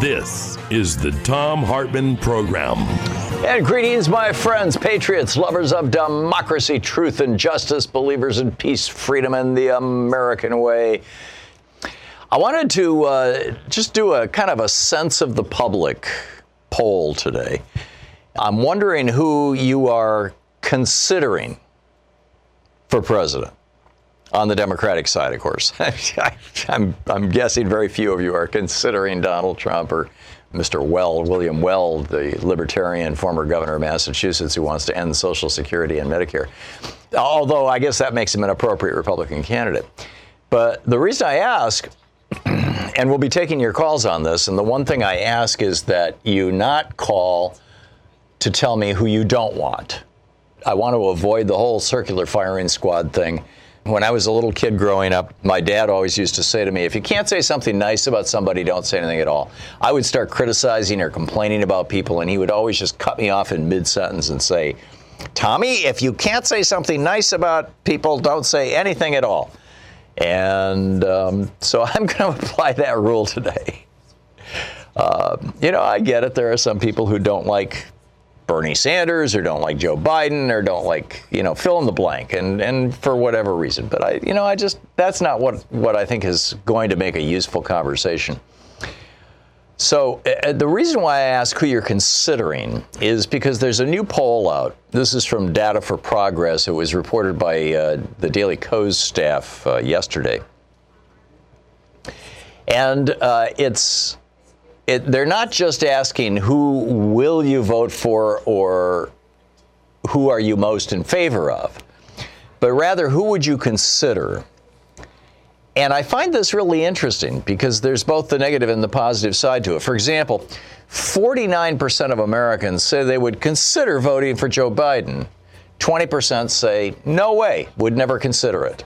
This is the Thom Hartmann Program. And greetings, my friends, patriots, lovers of democracy, truth, and justice, believers in peace, freedom, and the American way. I wanted to uh, just do a kind of a sense of the public poll today. I'm wondering who you are considering for president on the Democratic side, of course. I'm, I'm guessing very few of you are considering Donald Trump or Mr. Weld, William Weld, the libertarian former governor of Massachusetts who wants to end Social Security and Medicare. Although I guess that makes him an appropriate Republican candidate. But the reason I ask, and we'll be taking your calls on this, and the one thing I ask is that you not call to tell me who you don't want. I want to avoid the whole circular firing squad thing when I was a little kid growing up, my dad always used to say to me, if you can't say something nice about somebody, don't say anything at all. I would start criticizing or complaining about people, and he would always just cut me off in mid sentence and say, Tommy, if you can't say something nice about people, don't say anything at all. And um, so I'm going to apply that rule today. Uh, you know, I get it. There are some people who don't like Bernie Sanders or don't like Joe Biden or don't like, you know, fill in the blank and, and for whatever reason. But I, you know, I just, that's not what, what I think is going to make a useful conversation. So uh, the reason why I ask who you're considering is because there's a new poll out. This is from Data for Progress. It was reported by uh, the Daily Kos staff uh, yesterday. And uh, it's it, they're not just asking who will you vote for or who are you most in favor of, but rather who would you consider. And I find this really interesting because there's both the negative and the positive side to it. For example, 49% of Americans say they would consider voting for Joe Biden. 20% say, no way, would never consider it.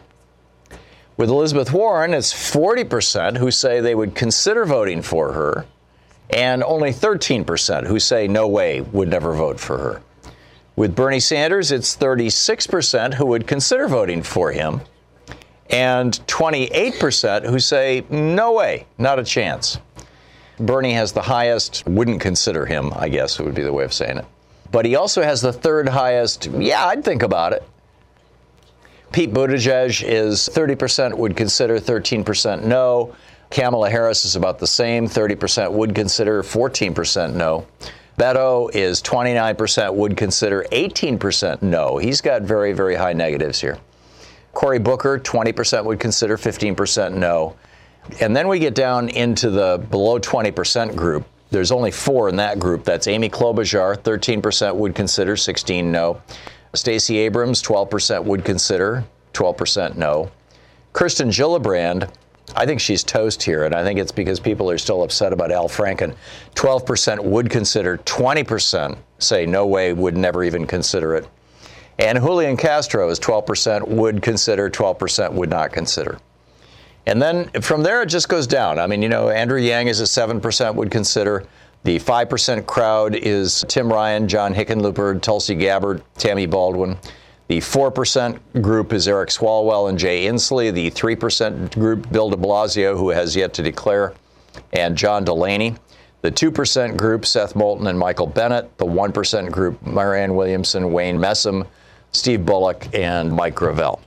With Elizabeth Warren, it's 40% who say they would consider voting for her and only 13% who say no way would never vote for her. With Bernie Sanders, it's 36% who would consider voting for him, and 28% who say no way, not a chance. Bernie has the highest, wouldn't consider him, I guess would be the way of saying it. But he also has the third highest, yeah, I'd think about it. Pete Buttigieg is 30% would consider, 13% no. Kamala Harris is about the same 30% would consider, 14% no. Beto is 29% would consider, 18% no. He's got very, very high negatives here. Cory Booker, 20% would consider, 15% no. And then we get down into the below 20% group. There's only four in that group. That's Amy Klobuchar, 13% would consider, 16 no. Stacey Abrams, 12% would consider, 12% no. Kirsten Gillibrand, I think she's toast here, and I think it's because people are still upset about Al Franken. 12% would consider, 20% say no way, would never even consider it. And Julian Castro is 12% would consider, 12% would not consider. And then from there, it just goes down. I mean, you know, Andrew Yang is a 7% would consider. The 5% crowd is Tim Ryan, John Hickenlooper, Tulsi Gabbard, Tammy Baldwin. The 4% group is Eric Swalwell and Jay Inslee. The 3% group, Bill de Blasio, who has yet to declare, and John Delaney. The 2% group, Seth Moulton and Michael Bennet. The 1% group, Marianne Williamson, Wayne Messam, Steve Bullock, and Mike Gravel.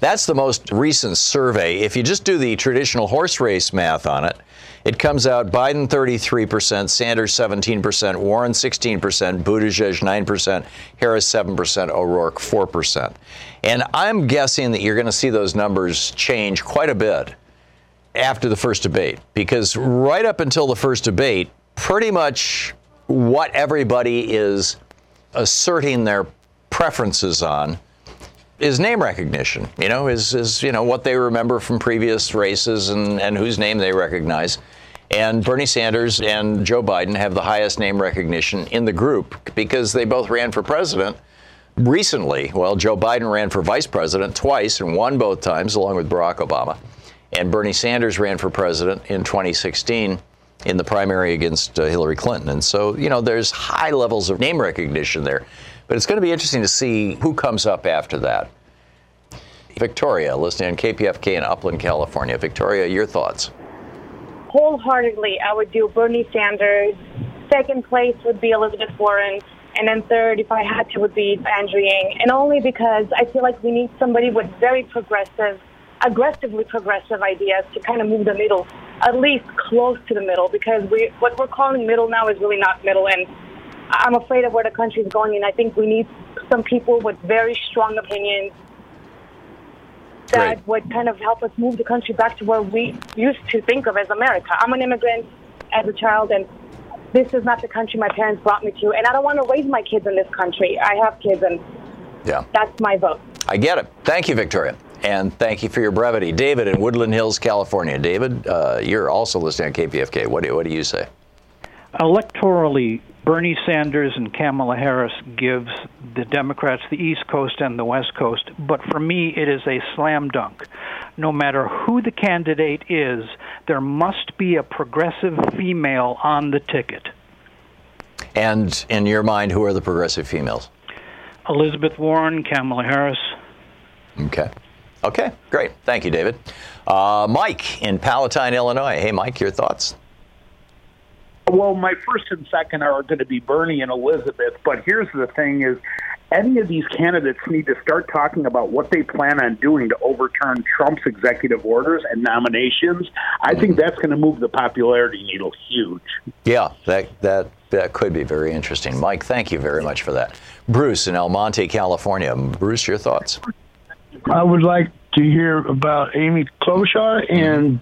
That's the most recent survey. If you just do the traditional horse race math on it, it comes out Biden 33%, Sanders 17%, Warren 16%, Buttigieg 9%, Harris 7%, O'Rourke 4%. And I'm guessing that you're going to see those numbers change quite a bit after the first debate because right up until the first debate, pretty much what everybody is asserting their preferences on is name recognition. You know, is is you know what they remember from previous races and and whose name they recognize. And Bernie Sanders and Joe Biden have the highest name recognition in the group because they both ran for president recently. Well, Joe Biden ran for vice president twice and won both times, along with Barack Obama. And Bernie Sanders ran for president in 2016 in the primary against uh, Hillary Clinton. And so, you know, there's high levels of name recognition there. But it's going to be interesting to see who comes up after that. Victoria, listening on KPFK in Upland, California. Victoria, your thoughts? Wholeheartedly, I would do Bernie Sanders. Second place would be Elizabeth Warren. And then third, if I had to, would be Andrew Yang. And only because I feel like we need somebody with very progressive, aggressively progressive ideas to kind of move the middle, at least close to the middle, because we, what we're calling middle now is really not middle. And I'm afraid of where the country is going, and I think we need some people with very strong opinions that Great. would kind of help us move the country back to where we used to think of as America. I'm an immigrant as a child, and this is not the country my parents brought me to, and I don't want to raise my kids in this country. I have kids, and Yeah. that's my vote. I get it. Thank you, Victoria. And thank you for your brevity. David in Woodland Hills, California. David, uh, you're also listening on KPFK. What do, what do you say? electorally, Bernie Sanders and Kamala Harris gives the Democrats the East Coast and the West Coast, but for me it is a slam dunk. No matter who the candidate is, there must be a progressive female on the ticket. And in your mind, who are the progressive females? Elizabeth Warren, Kamala Harris. Okay. Okay, great. Thank you, David. Uh, Mike in Palatine, Illinois. Hey, Mike, your thoughts? Well, my first and second are going to be Bernie and Elizabeth. But here's the thing: is any of these candidates need to start talking about what they plan on doing to overturn Trump's executive orders and nominations. I think mm-hmm. that's going to move the popularity needle huge. Yeah, that that that could be very interesting. Mike, thank you very much for that. Bruce in El Monte, California. Bruce, your thoughts? I would like to hear about Amy Klobuchar and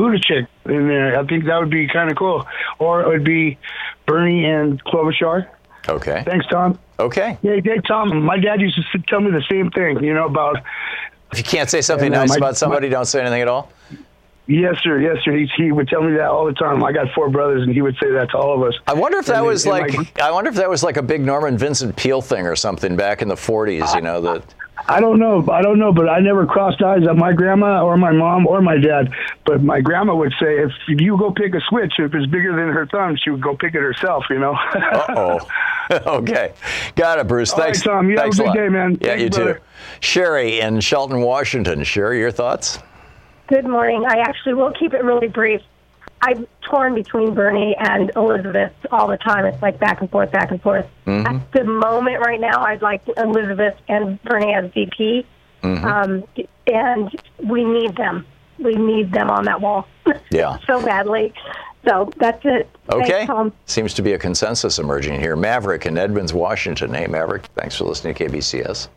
Buttigieg in there. I think that would be kind of cool. Or it would be Bernie and Klobuchar. Okay. Thanks, Tom. Okay. Yeah, hey, Tom. My dad used to tell me the same thing. You know about If you can't say something uh, nice my- about somebody, don't say anything at all. yes, sir, yes, sir. He, he would tell me that all the time. I got four brothers, and he would say that to all of us. I wonder if that And- was and like my- I wonder if that was like a big Norman Vincent Peale thing or something back in the 40s. You know that. I don't know. I don't know, but I never crossed eyes at my grandma or my mom or my dad. But my grandma would say, if you go pick a switch, if it's bigger than her thumb, she would go pick it herself. You know. Oh. okay. Got it, Bruce. All right, Thanks. Tom. You have a good lot. day, man. Yeah, Thank you you, too. Sherry in Shelton, Washington. Sherry, your thoughts? Good morning. I actually will keep it really brief. I'm torn between Bernie and Elizabeth all the time. It's like back and forth, back and forth. At the moment, right now, I'd like Elizabeth and Bernie as VP, um, and we need them. We need them on that wall Yeah. so badly. So that's it. Okay. Thanks, Tom. Seems to be a consensus emerging here. Maverick in Edmonds, Washington. Hey, Maverick. Thanks for listening to KBCS.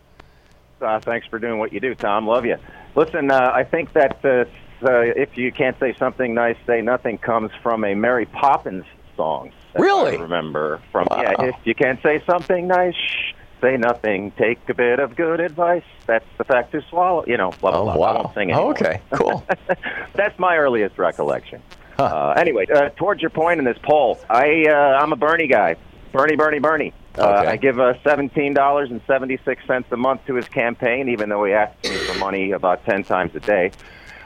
Uh, thanks for doing what you do, Tom. Love you. Listen, uh, I think that uh, uh, if you can't say something nice, say nothing comes from a Mary Poppins song. Really? I remember from Wow. yeah. If you can't say something nice, shh, say nothing. Take a bit of good advice. That's the fact to swallow. You know. Blah blah Oh, blah. I wow. won't sing Oh, anymore. okay. Cool. That's my earliest recollection. Uh, anyway, uh, towards your point in this poll, I uh, I'm a Bernie guy. Bernie, Bernie, Bernie. Uh, Okay. I give uh, seventeen dollars and seventy six cents a month to his campaign, even though he asks me for money about ten times a day.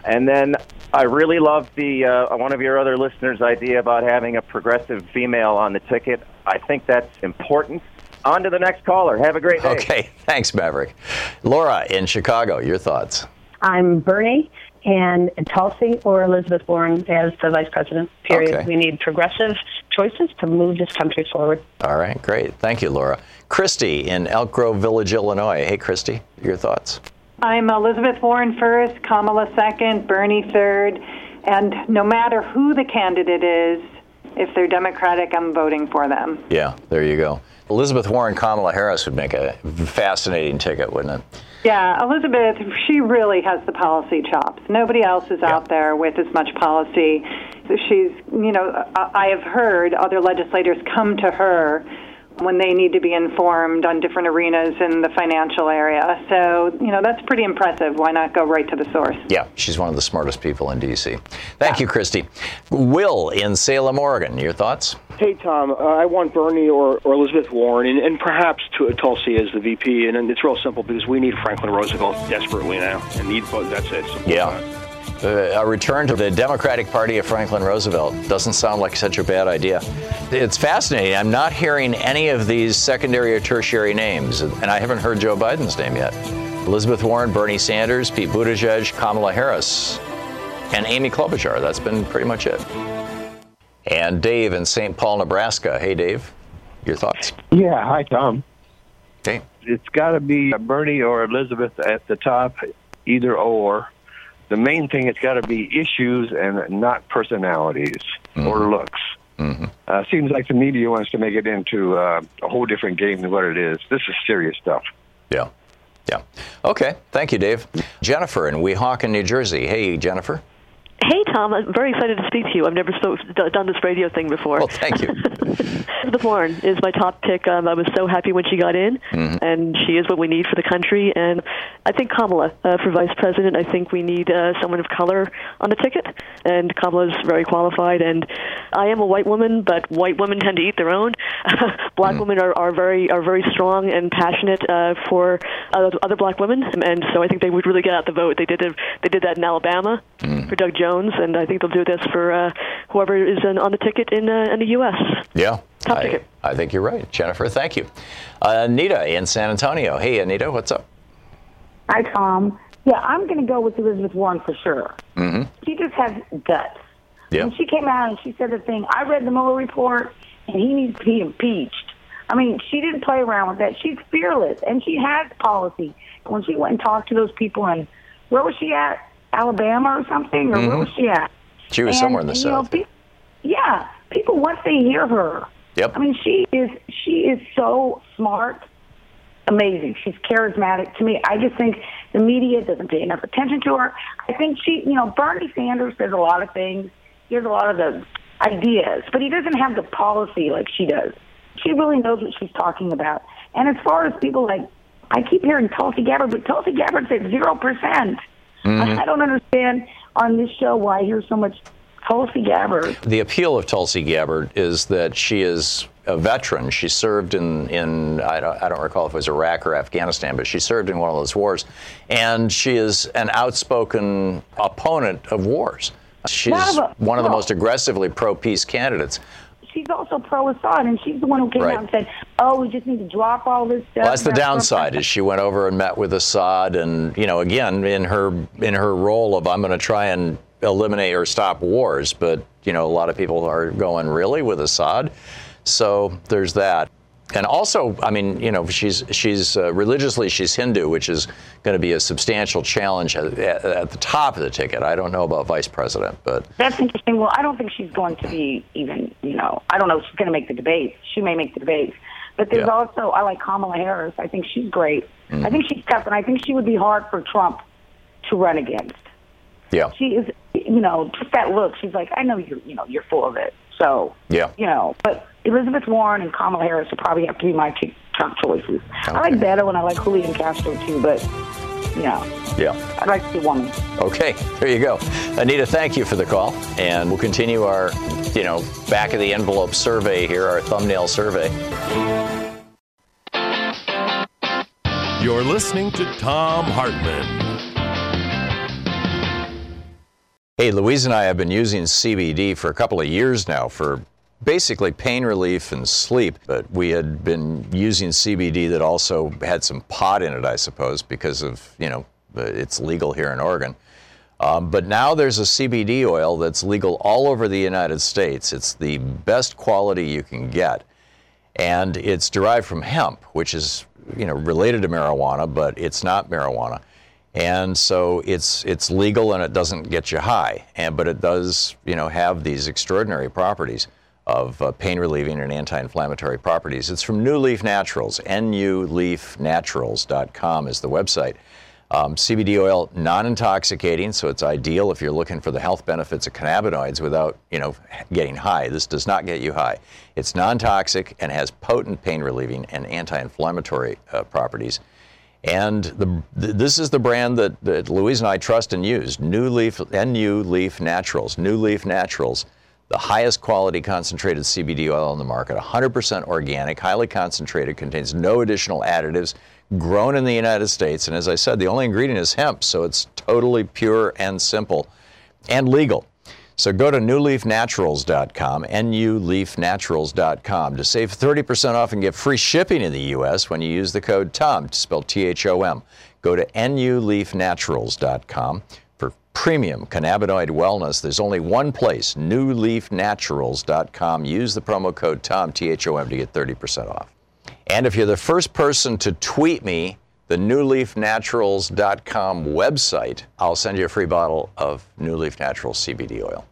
And then I really love the uh, one of your other listeners' idea about having a progressive female on the ticket. I think that's important. On to the next caller. Have a great day. Okay. Thanks, Maverick. Laura in Chicago. Your thoughts? I'm Bernie and Tulsi or Elizabeth Warren as the vice president. Period. Okay. We need progressive choices to move this country forward. All right, great. Thank you, Laura. Christy in Elk Grove Village, Illinois. Hey, Christy, your thoughts? I'm Elizabeth Warren first, Kamala second, Bernie third, and no matter who the candidate is, if they're Democratic, I'm voting for them. Yeah, there you go. Elizabeth Warren, Kamala Harris would make a fascinating ticket, wouldn't it? Yeah, Elizabeth, she really has the policy chops. Nobody else is yeah. out there with as much policy. She's, you know, I have heard other legislators come to her when they need to be informed on different arenas in the financial area. So, you know, that's pretty impressive. Why not go right to the source? Yeah, she's one of the smartest people in D.C. Thank yeah. you, Christy. Will in Salem, Oregon, your thoughts? Hey, Tom. Uh, I want Bernie or, or Elizabeth Warren and, and perhaps to, Tulsi as the VP. And, and, it's real simple because we need Franklin Roosevelt desperately now. And need, that's it. Simple yeah. Uh, a return to the Democratic Party of Franklin Roosevelt doesn't sound like such a bad idea. It's fascinating. I'm not hearing any of these secondary or tertiary names, and I haven't heard Joe Biden's name yet. Elizabeth Warren, Bernie Sanders, Pete Buttigieg, Kamala Harris, and Amy Klobuchar. That's been pretty much it. And Dave in St. Paul, Nebraska. Hey, Dave, your thoughts? Yeah, hi, Tom. Hey. It's got to be Bernie or Elizabeth at the top, either or the main thing it's got to be issues and not personalities mm-hmm. or looks. Mm-hmm. Uh, seems like the media wants to make it into uh, a whole different game than what it is. This is serious stuff. Yeah. Yeah. Okay. Thank you, Dave. Jennifer in Weehawken, New Jersey. Hey, Jennifer. Hey, Tom. I'm very excited to speak to you. I've never spoke, done this radio thing before. Well, thank you. Elizabeth Warren is my top pick. Um, I was so happy when she got in, mm-hmm. and she is what we need for the country. And I think Kamala uh, for vice president. I think we need uh, someone of color on the ticket, and Kamala is very qualified. And I am a white woman, but white women tend to eat their own. black mm women are, are very are very strong and passionate uh, for other black women, and so I think they would really get out the vote. They did they did that in Alabama mm for Doug Jones, and I think they'll do this for uh, whoever is on the ticket in uh, in the U.S. Yeah. Top I, ticket. I think you're right, Jennifer. Thank you. Uh, Anita in San Antonio. Hey, Anita, what's up? Hi, Tom. Yeah, I'm going to go with Elizabeth Warren for sure. Mm-hmm. She just has guts. Yeah. When she came out and she said the thing, I read the Mueller report, and he needs to be impeached. I mean, she didn't play around with that. She's fearless, and she has policy. When she went and talked to those people, and where was she at? Alabama or something, or mm-hmm. where was she at? She was and, somewhere in the south. Know, pe- yeah, people once they hear her. Yep. I mean, she is she is so smart, amazing. She's charismatic to me. I just think the media doesn't pay enough attention to her. I think she, you know, Bernie Sanders does a lot of things. He has a lot of the ideas, but he doesn't have the policy like she does. She really knows what she's talking about. And as far as people like, I keep hearing Tulsi Gabbard, but Tulsi Gabbard said zero percent. Mm-hmm. I don't understand on this show why I hear so much Tulsi Gabbard. The appeal of Tulsi Gabbard is that she is a veteran. She served in, in I, don't, I don't recall if it was Iraq or Afghanistan, but she served in one of those wars. And she is an outspoken opponent of wars. She's one of the most aggressively pro peace candidates she's also pro Assad, and she's the one who came right. out and said, "Oh, we just need to drop all this stuff." Well, that's the downside. Is she went over and met with Assad, and you know, again, in her in her role of I'm going to try and eliminate or stop wars, but you know, a lot of people are going really with Assad. So there's that and also, I mean, you know, she's she's uh, religiously she's Hindu, which is going to be a substantial challenge at, at, the top of the ticket. I don't know about vice president, but that's interesting. Well, I don't think she's going to be even. You know, I don't know if she's going to make the debates. She may make the debates, but there's yeah. also I like Kamala Harris. I think she's great. Mm-hmm. I think she's tough, and I think she would be hard for Trump to run against. Yeah, she is. You know, just that look. She's like, I know you're. You know, you're full of it. So yeah, you know, but Elizabeth Warren and Kamala Harris would probably have to be my two top choices. Okay. I like Beto and I like Julian Castro too, but yeah. Yeah. I'd like to see woman. Okay, there you go. Anita, thank you for the call. And we'll continue our, you know, back of the envelope survey here, our thumbnail survey. You're listening to Thom Hartmann. Hey, Louise and I have been using CBD for a couple of years now for basically pain relief and sleep. But we had been using CBD that also had some pot in it, I suppose, because of, you know, it's legal here in Oregon. Um, but now there's a CBD oil that's legal all over the United States. It's the best quality you can get, and it's derived from hemp, which is you know related to marijuana, but it's not marijuana. And so it's it's legal and it doesn't get you high, and but it does you know have these extraordinary properties of uh, pain relieving and anti-inflammatory properties. It's from NuLeaf Naturals. NuLeafNaturals.com is the website. Um, CBD oil, non-intoxicating, so it's ideal if you're looking for the health benefits of cannabinoids without, you know, getting high. This does not get you high. It's non-toxic and has potent pain-relieving and anti-inflammatory uh, properties. And the, this is the brand that, that Louise and I trust and use. NuLeaf, NU Leaf Naturals. NuLeaf Naturals, the highest quality concentrated CBD oil on the market, 100% organic, highly concentrated, contains no additional additives grown in the United States. And as I said, the only ingredient is hemp, so it's totally pure and simple and legal. So go to newleafnaturals.com, nuleafnaturals.com, to save 30% off and get free shipping in the U.S. when you use the code TOM, spelled T H O M. Go to nuleafnaturals.com for premium cannabinoid wellness. There's only one place, nuleafnaturals.com. Use the promo code TOM, T H O M, to get 30% off. And if you're the first person to tweet me the nuleafnaturals.com website, I'll send you a free bottle of NuLeaf Naturals CBD oil.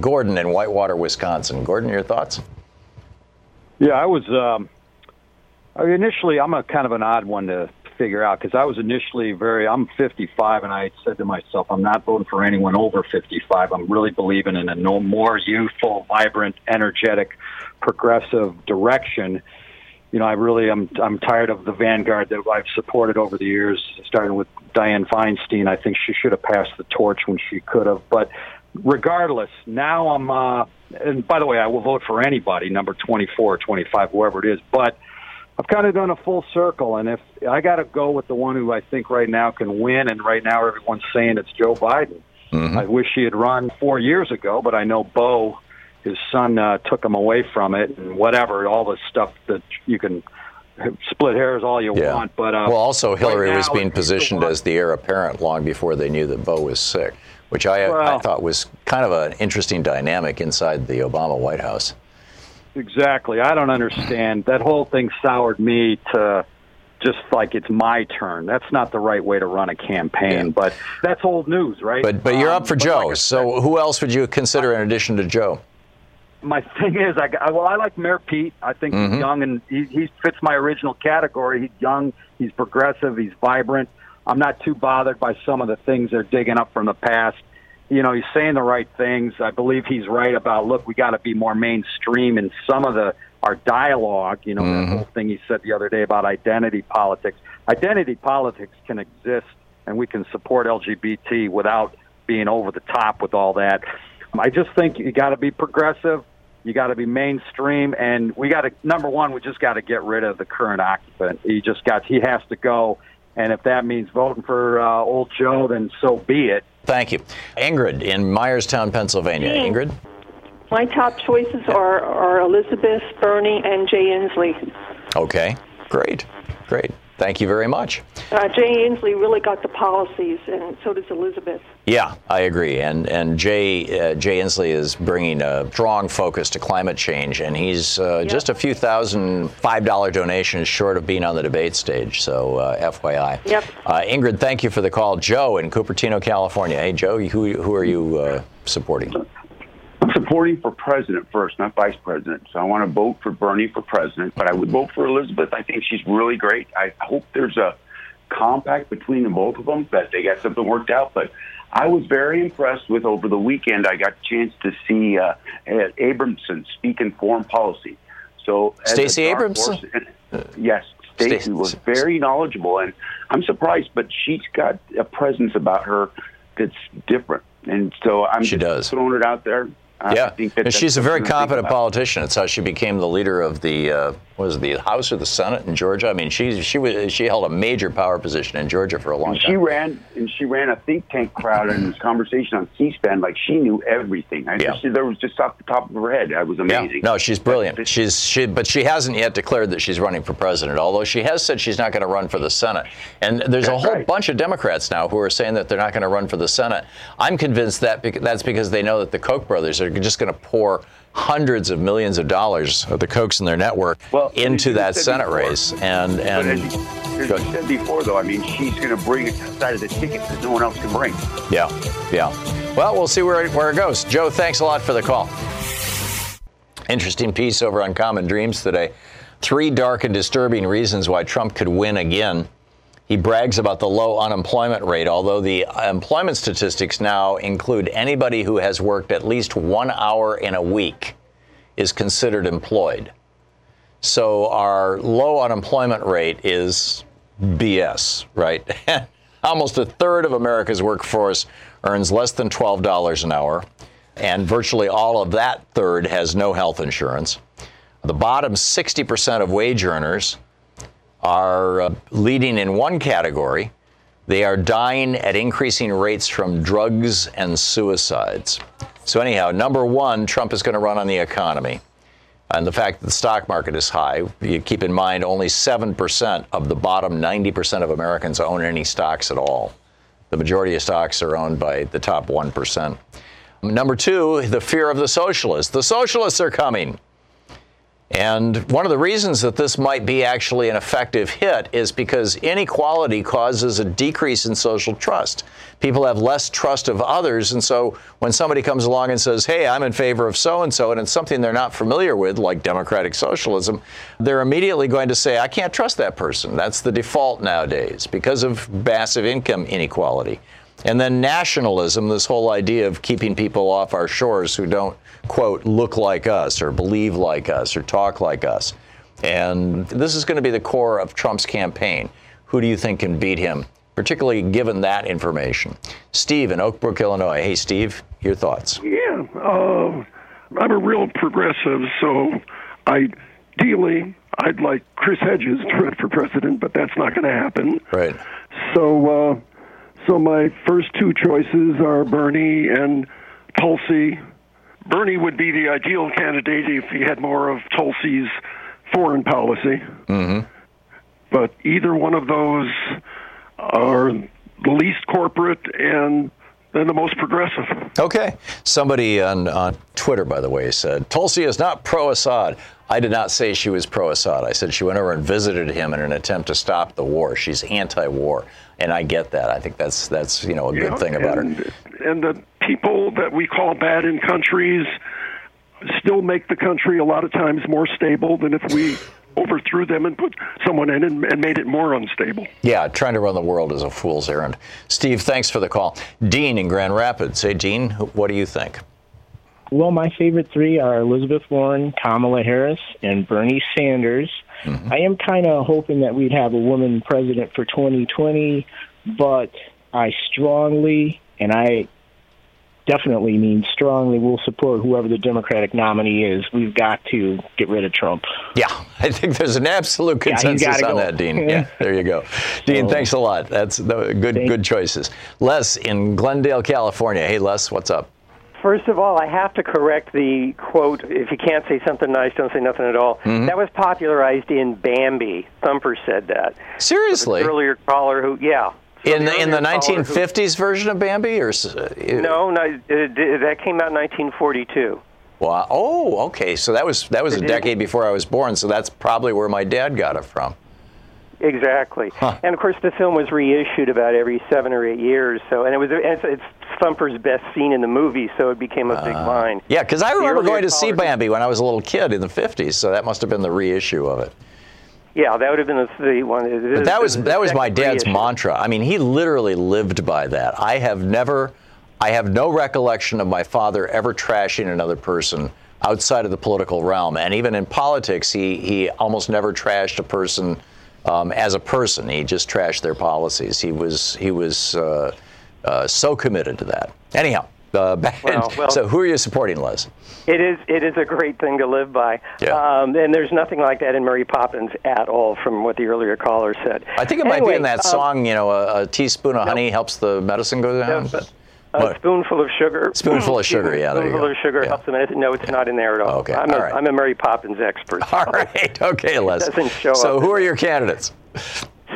Gordon in Whitewater, Wisconsin. Gordon, your thoughts? Yeah, I was um, initially. I'm a kind of an odd one to figure out because I was initially very. I'm 55, and I said to myself, I'm not voting for anyone over 55. I'm really believing in a no more youthful, vibrant, energetic, progressive direction. You know, I really am. I'm tired of the vanguard that I've supported over the years, starting with Dianne Feinstein. I think she should have passed the torch when she could have, but regardless, now I'm. Uh, and by the way, I will vote for anybody, number 24 or 25, whoever it is. But I've kind of done a full circle, and if I got to go with the one who I think right now can win, and right now everyone's saying it's Joe Biden. Mm-hmm. I wish he had run four years ago, but I know Bo, his son, uh, took him away from it, and whatever, all the stuff that you can split hairs all you Yeah. want. But uh, well, also Hillary right was being positioned as the heir apparent long before they knew that Bo was sick, which I, I thought was kind of an interesting dynamic inside the Obama White House. Exactly. I don't understand. That whole thing soured me to just like it's my turn. That's not the right way to run a campaign. But that's old news, right? But but you're Um, up for but Joe. like so who else would you consider in addition to Joe? my thing is, I I- well, I like Mayor Pete. I think Mhm. he's young and he, he fits my original category. He's young, he's progressive, he's vibrant. I'm not too bothered by some of the things they're digging up from the past. You know, he's saying the right things. I believe he's right about look, we got to be more mainstream in some of the our dialogue. You know, Mhm. that whole thing he said the other day about identity politics. Identity politics can exist, and we can support LGBT without being over the top with all that. I just think you got to be progressive. You got to be mainstream, and we got to number one. We just got to get rid of the current occupant. He just got. He has to go, and if that means voting for uh, old Joe, then so be it. Thank you, Ingrid in Myerstown, Pennsylvania. Dean. Ingrid. My top choices are, are Elizabeth, Bernie, and Jay Inslee. Okay, great, great. Thank you very much. Uh, Jay Inslee really got the policies, and so does Elizabeth. Yeah, I agree. And and Jay uh, Jay Inslee is bringing a strong focus to climate change, and he's uh, just a few thousand five dollar donations short of being on the debate stage. So uh, FYI. Yep. Uh, Ingrid, thank you for the call. Joe in Cupertino, California. Hey, Joe, who who are you uh, supporting? I'm supporting for president first, not vice president. So I want to vote for Bernie for president, but I would vote for Elizabeth. I think she's really great. I hope there's a compact between the both of them that they got something worked out. But I was very impressed with over the weekend. I got a chance to see uh, Abramson speak in foreign policy. So Stacey Abramson? horse- yes, Stacey was very knowledgeable, and I'm surprised, but she's got a presence about her that's different. And so I'm She just does. throwing it out there. I yeah, think that and she's a very something to think competent politician. It's how she became the leader of the uh, was the House or the Senate in Georgia. I mean, she she was she held a major power position in Georgia for a long And time. she ran and she ran a think tank crowd and this conversation on C-SPAN like she knew everything. I Yeah. just there was just off the top of her head. That was amazing. Yeah. No, she's brilliant. She's she, but she hasn't yet declared that she's running for president. Although she has said she's not going to run for the Senate. And there's a whole right. bunch of Democrats now who are saying that they're not going to run for the Senate. I'm convinced that that's because they know that the Koch brothers are just going to pour hundreds of millions of dollars of the Kochs in their network into that Senate before. race. And and as you, as you said before, though, I mean, she's going to bring a side of the ticket that no one else can bring. Yeah, yeah. Well, we'll see where it, where it goes. Joe, thanks a lot for the call. Interesting piece over on Common Dreams today. Three dark and disturbing reasons why Trump could win again. He brags about the low unemployment rate, although the employment statistics now include anybody who has worked at least one hour in a week is considered employed. So our low unemployment rate is BS, right? Almost a third of America's workforce earns less than $12 an hour, and virtually all of that third has no health insurance. The bottom 60% of wage earners are uh, leading in one category. They are dying at increasing rates from drugs and suicides. So, anyhow, number one, Trump is going to run on the economy. And the fact that the stock market is high, you keep in mind only 7% of the bottom 90% of Americans own any stocks at all. The majority of stocks are owned by the top 1%. Number two, the fear of the socialists. The socialists are coming. And one of the reasons that this might be actually an effective hit is because inequality causes a decrease in social trust. People have less trust of others. And so when somebody comes along and says, hey, I'm in favor of so and so, and it's something they're not familiar with, like democratic socialism, they're immediately going to say, I can't trust that person. That's the default nowadays because of massive income inequality. And then nationalism, this whole idea of keeping people off our shores who don't, quote, look like us or believe like us or talk like us. And this is going to be the core of Trump's campaign. Who do you think can beat him, particularly given that information? Steve in Oak Brook, Illinois. Hey, Steve, your thoughts. Yeah, uh, I'm a real progressive, so ideally, I'd like Chris Hedges to run for president, but that's not going to happen. Right. So, uh, so my first two choices are Bernie and Tulsi. Bernie would be the ideal candidate if he had more of Tulsi's foreign policy, Mm-hmm. but either one of those are the least corporate and then the most progressive. Okay. Somebody on, on Twitter, by the way, said Tulsi is not pro Assad. I did not say she was pro Assad. I said she went over and visited him in an attempt to stop the war. She's anti war. And I get that. I think that's, that's you know, a good thing about and, her. And the people that we call bad in countries still make the country a lot of times more stable than if we overthrew them and put someone in and, and made it more unstable. Yeah, trying to run the world is a fool's errand. Steve, thanks for the call. Dean in Grand Rapids. Hey, Dean, what do you think? Well, my favorite three are Elizabeth Warren, Kamala Harris, and Bernie Sanders. Mm-hmm. I am kind of hoping that we'd have a woman president for 2020, but I strongly, and I definitely mean strongly, will support whoever the Democratic nominee is. We've got to get rid of Trump. Yeah, I think there's an absolute consensus gotta on go. that, Dean. Yeah, there you go. Dean, So- thanks a lot. That's the good good choices. Les in Glendale, California. Hey, Les, what's up? First of all, I have to correct the quote if you can't say something nice, don't say nothing at all. Mhm. That was popularized in Bambi. Thumper said that. Seriously? The earlier caller who, yeah. So In the in the earlier caller who- 1950s version of Bambi, or uh, No, no, it, it, that came out in 1942. Wow. Oh, okay. So that was that was a decade before I was born. So that's probably where my dad got it from. Exactly. And of course, the film was reissued about every seven or eight years. So, and it was and it's, it's Thumper's best scene in the movie, so it became a big line. Uh, Yeah, because I remember going to see Bambi when I was a little kid in the 50s. So that must have been the reissue of it. Yeah, that would have been the, the one. But that was that was my dad's reissue. mantra. I mean, he literally lived by that. I have never, I have no recollection of my father ever trashing another person outside of the political realm. And even in politics, he he almost never trashed a person um, as a person. He just trashed their policies. He was he was uh, uh, so committed to that. Anyhow, Uh. Well, well- so who are you supporting, Les? It is it is a great thing to live by. Yeah. Um, and there's nothing like that in Mary Poppins at all, from what the earlier caller said. I think it might be in that um, song. You know, a, a teaspoon of honey helps the medicine go down. No, A what? spoonful of sugar. Spoonful of sugar, yeah, there you Spoonful go. of sugar helps the medicine. No, it's not in there at all. Okay, I'm, a, all right. I'm a Mary Poppins expert. All right. Okay, Les. doesn't show so up who are your candidates?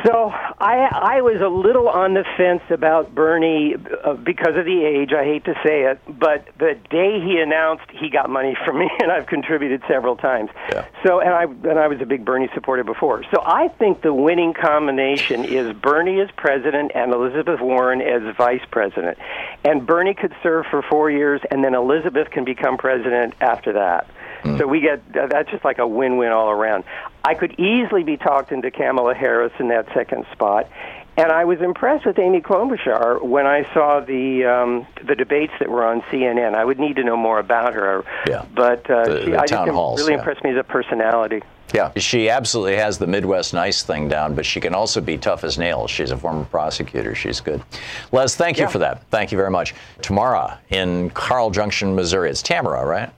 So I I was a little on the fence about Bernie uh, because of the age. I hate to say it, but the day he announced he got money from me, and I've contributed several times. Yeah. So and I and I was a big Bernie supporter before. So I think the winning combination is Bernie as president and Elizabeth Warren as vice president, and Bernie could serve for four years, and then Elizabeth can become president after that. So we get that's just like a win-win all around. I could easily be talked into Kamala Harris in that second spot, and I was impressed with Amy Klobuchar when I saw the um, the debates that were on CNN. I would need to know more about her, Yeah. but uh, The- she the I just halls, really yeah. impressed me as a personality. Yeah, she absolutely has the Midwest nice thing down, but she can also be tough as nails. She's a former prosecutor. She's good. Les, thank you Yeah. for that. Thank you very much. Tamara in Carl Junction, Missouri. It's Tamara, right?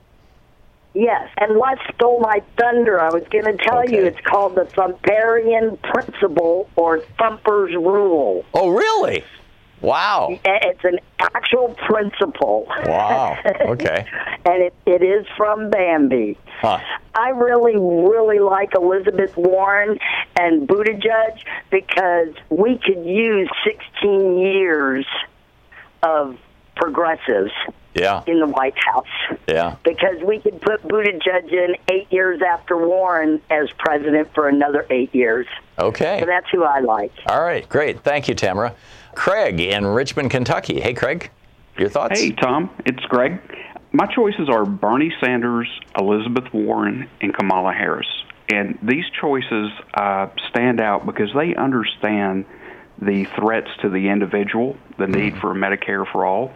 Yes, and what stole my thunder? I was going to tell you it's called the Thumperian Principle or Thumper's Rule. Oh, really? Wow. It's an actual principle. Wow. Okay. and it, it is from Bambi. Huh. I really, really like Elizabeth Warren and Buttigieg because we could use 16 years of progressives Yeah. in the White House Yeah. because we could put Buttigieg in eight years after Warren as president for another eight years. Okay. So that's who I like. All right. Great. Thank you, Tamara. Craig in Richmond, Kentucky. Hey, Craig. Your thoughts? Hey, Tom. It's Greg. My choices are Bernie Sanders, Elizabeth Warren, and Kamala Harris. And these choices uh, stand out because they understand the threats to the individual, the need for Medicare for all,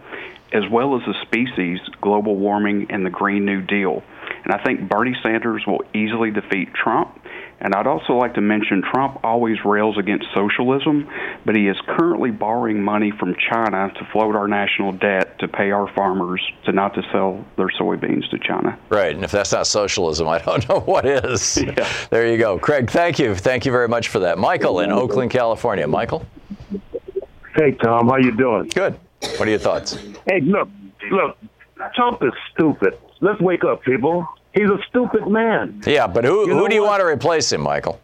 as well as the species, global warming, and the Green New Deal. And I think Bernie Sanders will easily defeat Trump. And I'd also like to mention Trump always rails against socialism, but he is currently borrowing money from China to float our national debt to pay our farmers to not to sell their soybeans to China. Right, and if that's not socialism, I don't know what is. There you go. Craig, thank you. Thank you very much for that. Michael in Oakland, California. Michael? Hey Tom, how you doing? Good. What are your thoughts? Hey, look, look, Trump is stupid. Let's wake up, people. He's a stupid man. Yeah, but who, You who do you what? want to replace him, Michael?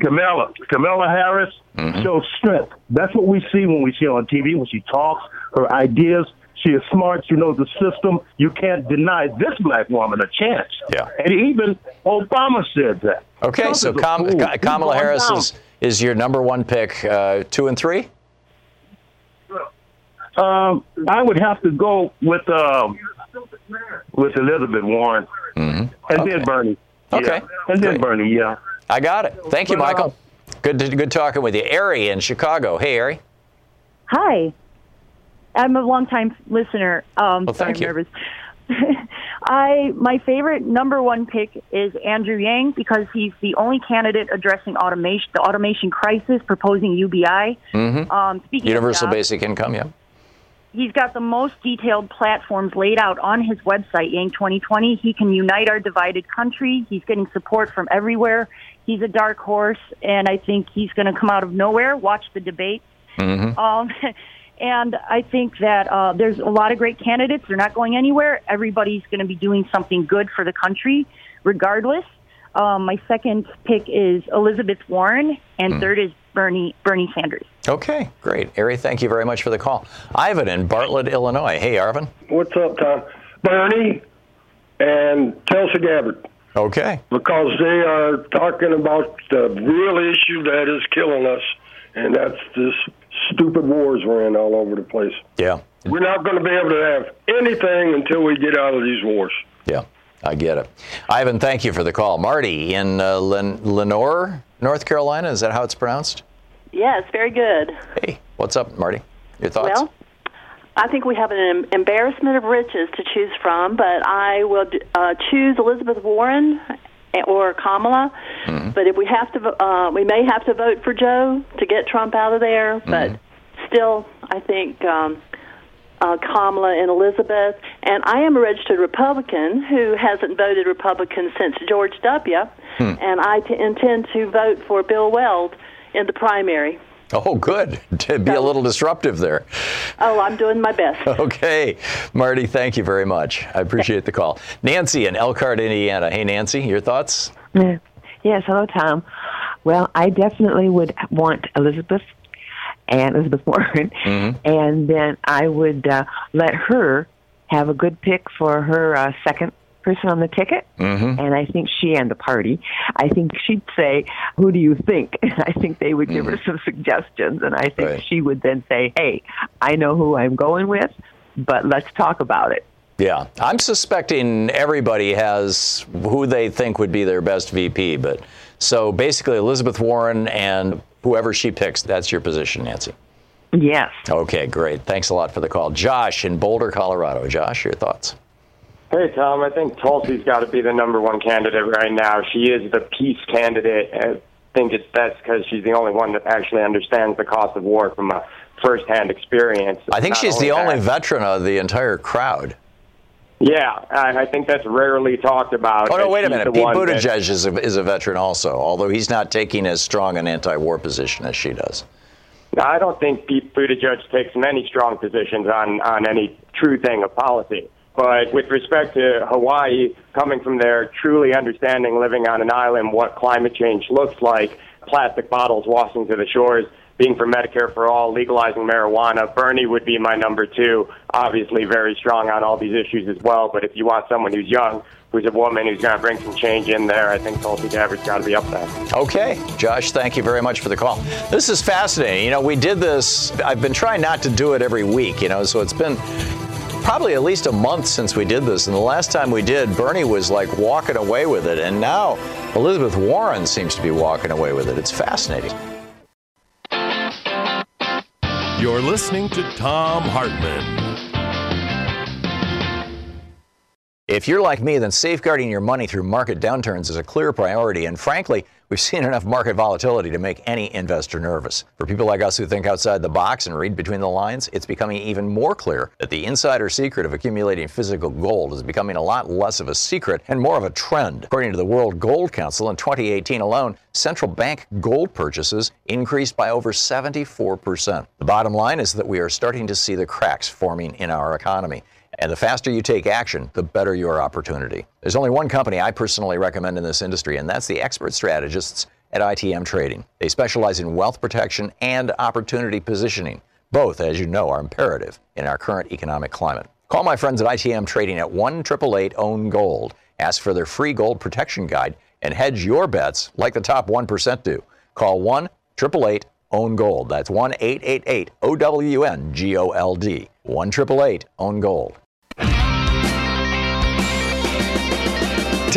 Kamala, Kamala Harris Mm-hmm. shows strength. That's what we see when we see her on TV, when she talks, her ideas. She is smart. She knows the system. You can't deny this black woman a chance. Yeah. And even Obama said that. Okay, Trump so Kam- fool. Ka- He's Kamala Harris down. is, is your number one pick, uh, two and three? Um, I would have to go with um, with Elizabeth Warren, mm-hmm. and then Bernie. Okay. Yeah. and then Bernie. Yeah. I got it. Thank you, uh, Michael. Good, to, good talking with you. Ari in Chicago. Hey, Ari. Hi. I'm a longtime listener. Um, Well, sorry, thank I'm you. nervous. I my favorite number one pick is Andrew Yang because he's the only candidate addressing automation, the automation crisis, proposing UBI. Mm-hmm. Um, speaking Universal of jobs, basic income, yeah. He's got the most detailed platforms laid out on his website, Yang 2020. He can unite our divided country. He's getting support from everywhere. He's a dark horse, and I think he's going to come out of nowhere. Watch the debate. Mm-hmm. Um, and I think that uh, there's a lot of great candidates. They're not going anywhere. Everybody's going to be doing something good for the country, regardless. Um, my second pick is Elizabeth Warren, and Hmm. third is Bernie Bernie Sanders. Okay, great. Ari, thank you very much for the call. Ivan in Bartlett, Illinois. Hey, Arvin. What's up, Tom? Bernie and Tulsi Gabbard. Okay. Because they are talking about the real issue that is killing us, and that's this stupid wars we're in all over the place. Yeah. We're not going to be able to have anything until we get out of these wars. Yeah, I get it. Ivan, thank you for the call. Marty in uh, Len- Lenoir, North Carolina. Is that how it's pronounced? Yes, very good. Hey, what's up, Marty? Your thoughts? Well, I think we have an embarrassment of riches to choose from, but I will uh, choose Elizabeth Warren or Kamala. Mm-hmm. But if we have to, uh, we may have to vote for Joe to get Trump out of there. But Mm-hmm. still, I think um, uh, Kamala and Elizabeth. And I am a registered Republican who hasn't voted Republican since George W. Hmm. And I t- intend to vote for Bill Weld in the primary. Oh, good. To be a little disruptive there. Oh, I'm doing my best. Okay. Marty, thank you very much. I appreciate the call. Nancy in Elkhart, Indiana. Hey, Nancy, your thoughts? Yeah. Yes, hello, Tom. Well, I definitely would want Elizabeth and Elizabeth Warren, Mm-hmm. and then I would uh, let her have a good pick for her uh, second person on the ticket. Mm-hmm. And I think she and the party, I think she'd say, "Who do you think?" I think they would give her some suggestions, and I think Mm-hmm. Right. she would then say, "Hey, I know who I'm going with, but let's talk about it." Yeah, I'm suspecting everybody has who they think would be their best VP, but so basically Elizabeth Warren and whoever she picks, that's your position, Nancy. Yes. Okay, great. Thanks a lot for the call. Josh in Boulder, Colorado. Josh, your thoughts? Hey, Tom, I think Tulsi's got to be the number one candidate right now. She is the peace candidate. I think it's best because she's the only one that actually understands the cost of war from a firsthand experience. I think Not she's the only that- veteran of the entire crowd. Yeah, I, I think that's rarely talked about. Oh no, wait a minute. Pete Buttigieg is a, is a veteran also, although he's not taking as strong an anti-war position as she does. I don't think Pete Buttigieg takes many strong positions on, on any true thing of policy. But with respect to Hawaii, coming from there, truly understanding living on an island what climate change looks like, plastic bottles washing to the shores, being for Medicare for all, legalizing marijuana, Bernie would be my number two. Obviously, very strong on all these issues as well. But if you want someone who's young, who's a woman, who's going to bring some change in there, I think Tulsi Gabbard's got to be up there. Okay, Josh, thank you very much for the call. This is fascinating. You know, we did this, I've been trying not to do it every week, you know, so it's been probably at least a month since we did this. And the last time we did, Bernie was like walking away with it. And now Elizabeth Warren seems to be walking away with it. It's fascinating. You're listening to Thom Hartmann. If you're like me, then safeguarding your money through market downturns is a clear priority. And frankly, we've seen enough market volatility to make any investor nervous. For people like us who think outside the box and read between the lines, it's becoming even more clear that the insider secret of accumulating physical gold is becoming a lot less of a secret and more of a trend. According to the World Gold Council, in 2018 alone, central bank gold purchases increased by over 74%. The bottom line is that we are starting to see the cracks forming in our economy. And the faster you take action, the better your opportunity. There's only one company I personally recommend in this industry, and that's the expert strategists at ITM Trading. They specialize in wealth protection and opportunity positioning. Both, as you know, are imperative in our current economic climate. Call my friends at ITM Trading at 1 888 Own Gold. Ask for their free gold protection guide and hedge your bets like the top 1% do. Call 1 888 Own Gold. That's 1 888 O W N G O L D. 1 888 Own Gold.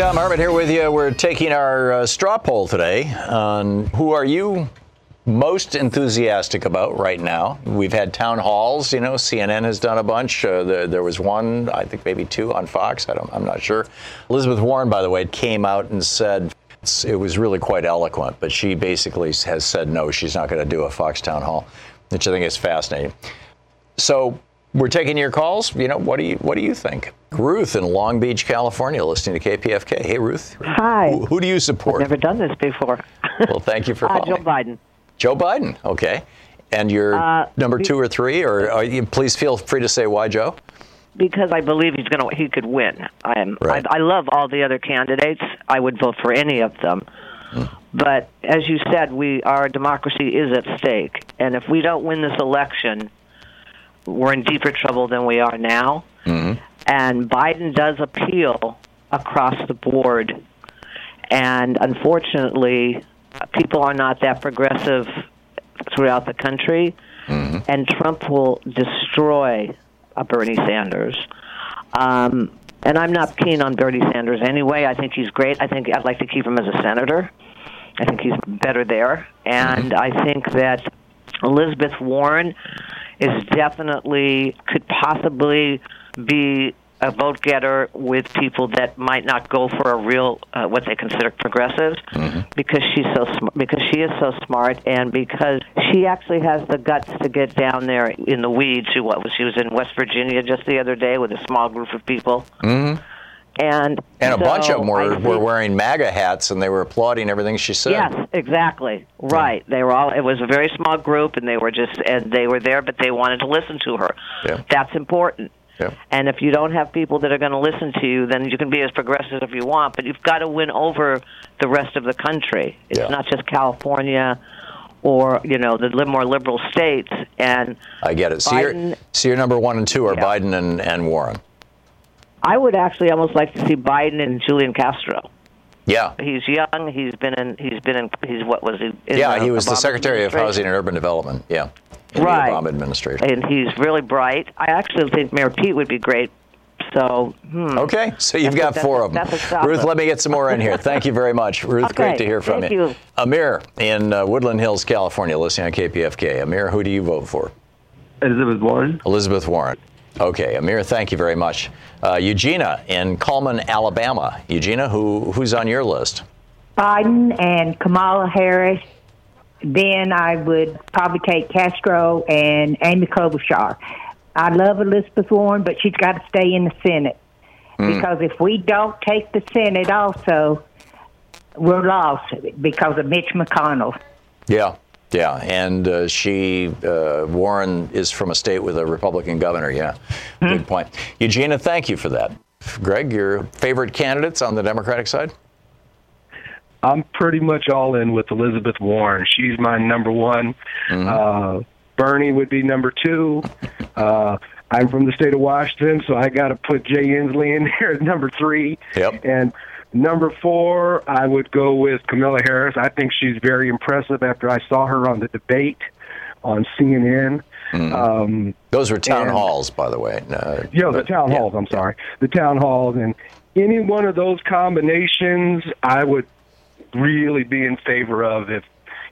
Thom Hartmann here with you. We're taking our uh, straw poll today on who are you most enthusiastic about right now. We've had town halls. You know, CNN has done a bunch. Uh, there, there was one, I think maybe two on Fox. I don't, I'm not sure. Elizabeth Warren, by the way, came out and said it was really quite eloquent, but she basically has said no, she's not going to do a Fox town hall, which I think is fascinating. So we're taking your calls. You know, what do you what do you think? Ruth in Long Beach, California, listening to KPFK. Hey, Ruth. Hi. Who, who do you support? I've never done this before. well, thank you for Uh, calling. Joe Biden. Joe Biden. Okay. And you're Uh, number two or three, or are you, please feel free to say why, Joe. Because I believe he's going to he could win. I am Right. I, I love all the other candidates. I would vote for any of them. Hmm. But as you said, we our democracy is at stake, and if we don't win this election, we're in deeper trouble than we are now. And Biden does appeal across the board, and unfortunately, people are not that progressive throughout the country, and Trump will destroy uh, Bernie Sanders. Um, and I'm not keen on Bernie Sanders anyway. I think he's great. I think I'd like to keep him as a senator. I think he's better there. And I think that Elizabeth Warren is definitely could possibly be a vote getter with people that might not go for a real uh, what they consider progressives because she's so smart because she is so smart and because she actually has the guts to get down there in the weeds. She what was she was in West Virginia just the other day with a small group of people. hmm And And a bunch of them were, I were wearing MAGA hats and they were applauding everything she said. Yes, exactly. Right. They were all. It was a very small group, and they were just and they were there, but they wanted to listen to her. Yeah. That's important. Yeah. And if you don't have people that are going to listen to you, then you can be as progressive as you want, but you've got to win over the rest of the country. It's Yeah. not just California or you know the more liberal states. And I get it. So, you're, Biden- so your number one and two are Biden and, and Warren. I would actually almost like to see Biden and Julian Castro. Yeah. He's young. He's been in. He's been in. He's what was he? in yeah, he was the Secretary of? Housing and Urban Development. Yeah. In Right. the Obama administration. and he's really bright. I actually think Mayor Pete would be great. So, hmm. Okay, so you've That's got a- four of them. that's a stopper. Ruth, let me get some more in here. Thank you very much. Ruth, Okay, great to hear from thank you. you. Amir in uh, Woodland Hills, California, listening on KPFK. Amir, who do you vote for? Elizabeth Warren. Elizabeth Warren. Okay, Amir, thank you very much. Uh, Eugenia in Cullman, Alabama. Eugenia, who who's on your list? Biden and Kamala Harris. Then I would probably take Castro and Amy Klobuchar. I love Elizabeth Warren, but she's got to stay in the Senate Hmm. because if we don't take the Senate, also we're lost because of Mitch McConnell. Yeah, yeah, and uh, she uh, Warren is from a state with a Republican governor. Yeah, good point. Eugenia, thank you for that. Greg, your favorite candidates on the Democratic side? I'm pretty much all in with Elizabeth Warren. She's my number one. Uh, Bernie would be number two. Uh, I'm from the state of Washington, so I got to put Jay Inslee in there at number three. Yep. And number four, I would go with Kamala Harris. I think she's very impressive after I saw her on the debate on CNN. Um, Those were town and- halls, by the way. Uh, yeah, the town yeah. halls. I'm sorry, the town halls, and any one of those combinations, I would really be in favor of. If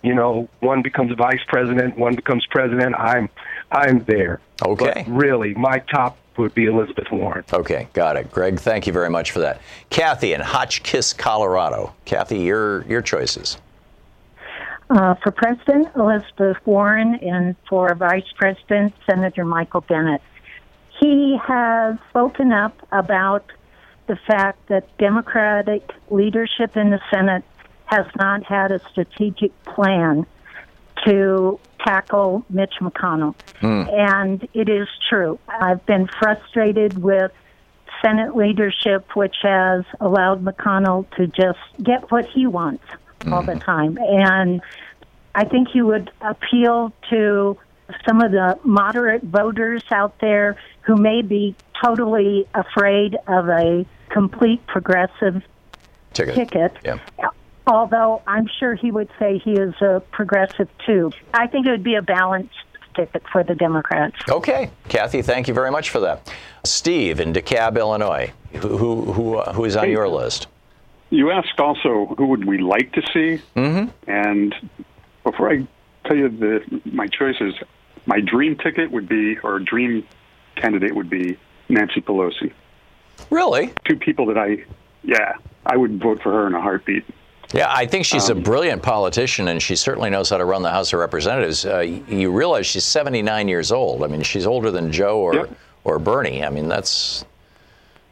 you know, one becomes vice president, one becomes president, I'm I'm there. Okay. But really, my top would be Elizabeth Warren. Okay, got it. Greg, thank you very much for that. Kathy in Hotchkiss, Colorado. Kathy, your your choices. Uh, for president, Elizabeth Warren, and for vice president, Senator Michael Bennet. He has spoken up about the fact that Democratic leadership in the Senate has not had a strategic plan to tackle Mitch McConnell. Hmm. And it is true. I've been frustrated with Senate leadership, which has allowed McConnell to just get what he wants all the hmm. time. And I think he would appeal to some of the moderate voters out there who may be totally afraid of a complete progressive Ticket. ticket. Yeah. Although I'm sure he would say he is a progressive too. I think it would be a balanced ticket for the Democrats. Okay, Kathy, thank you very much for that. Steve in DeKalb, Illinois. Who who who, uh, who is on Hey. your list? You asked also who would we like to see, mm-hmm. and before I tell you the my choices, my dream ticket would be or dream candidate would be Nancy Pelosi. Really? Two people that I, yeah, I would vote for her in a heartbeat. Yeah, I think she's Um, a brilliant politician, and she certainly knows how to run the House of Representatives. Uh, you realize she's 79 years old. I mean, she's older than Joe or or Bernie. I mean, that's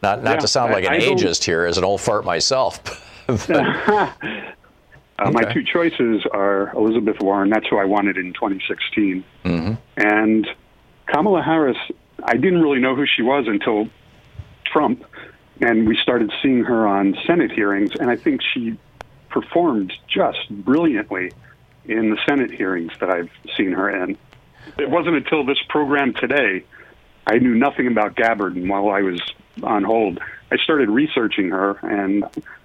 not not Yeah, to sound like an I ageist here, as an old fart myself. But- Uh, My two choices are Elizabeth Warren. That's who I wanted in 2016. And Kamala Harris, I didn't really know who she was until Trump, and we started seeing her on Senate hearings, and I think she performed just brilliantly in the Senate hearings that I've seen her in. It wasn't until this program today, I knew nothing about Gabbard, and while I was on hold, I started researching her, and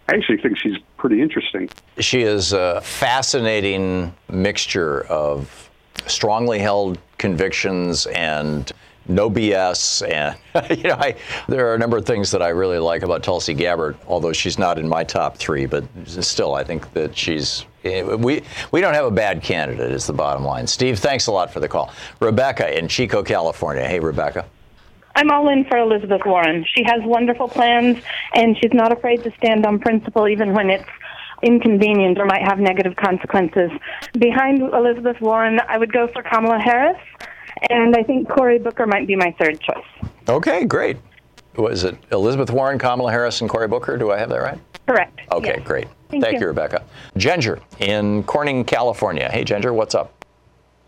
I actually think she's pretty interesting. She is a fascinating mixture of strongly held convictions and no BS. And you know, I, there are a number of things that I really like about Tulsi Gabbard, although she's not in my top three. But still, I think that she's eh, we we don't have a bad candidate. Is the bottom line. Steve, thanks a lot for the call. Rebecca in Chico, California. Hey, Rebecca. I'm all in for Elizabeth Warren. She has wonderful plans, and she's not afraid to stand on principle, even when it's inconvenient or might have negative consequences. Behind Elizabeth Warren, I would go for Kamala Harris, and I think Cory Booker might be my third choice. Okay, great. Was it Elizabeth Warren, Kamala Harris, and Cory Booker? Do I have that right? Correct. Okay, yes. great. Thank Thank you. you, Rebecca. Ginger in Corning, California. Hey, Ginger, what's up?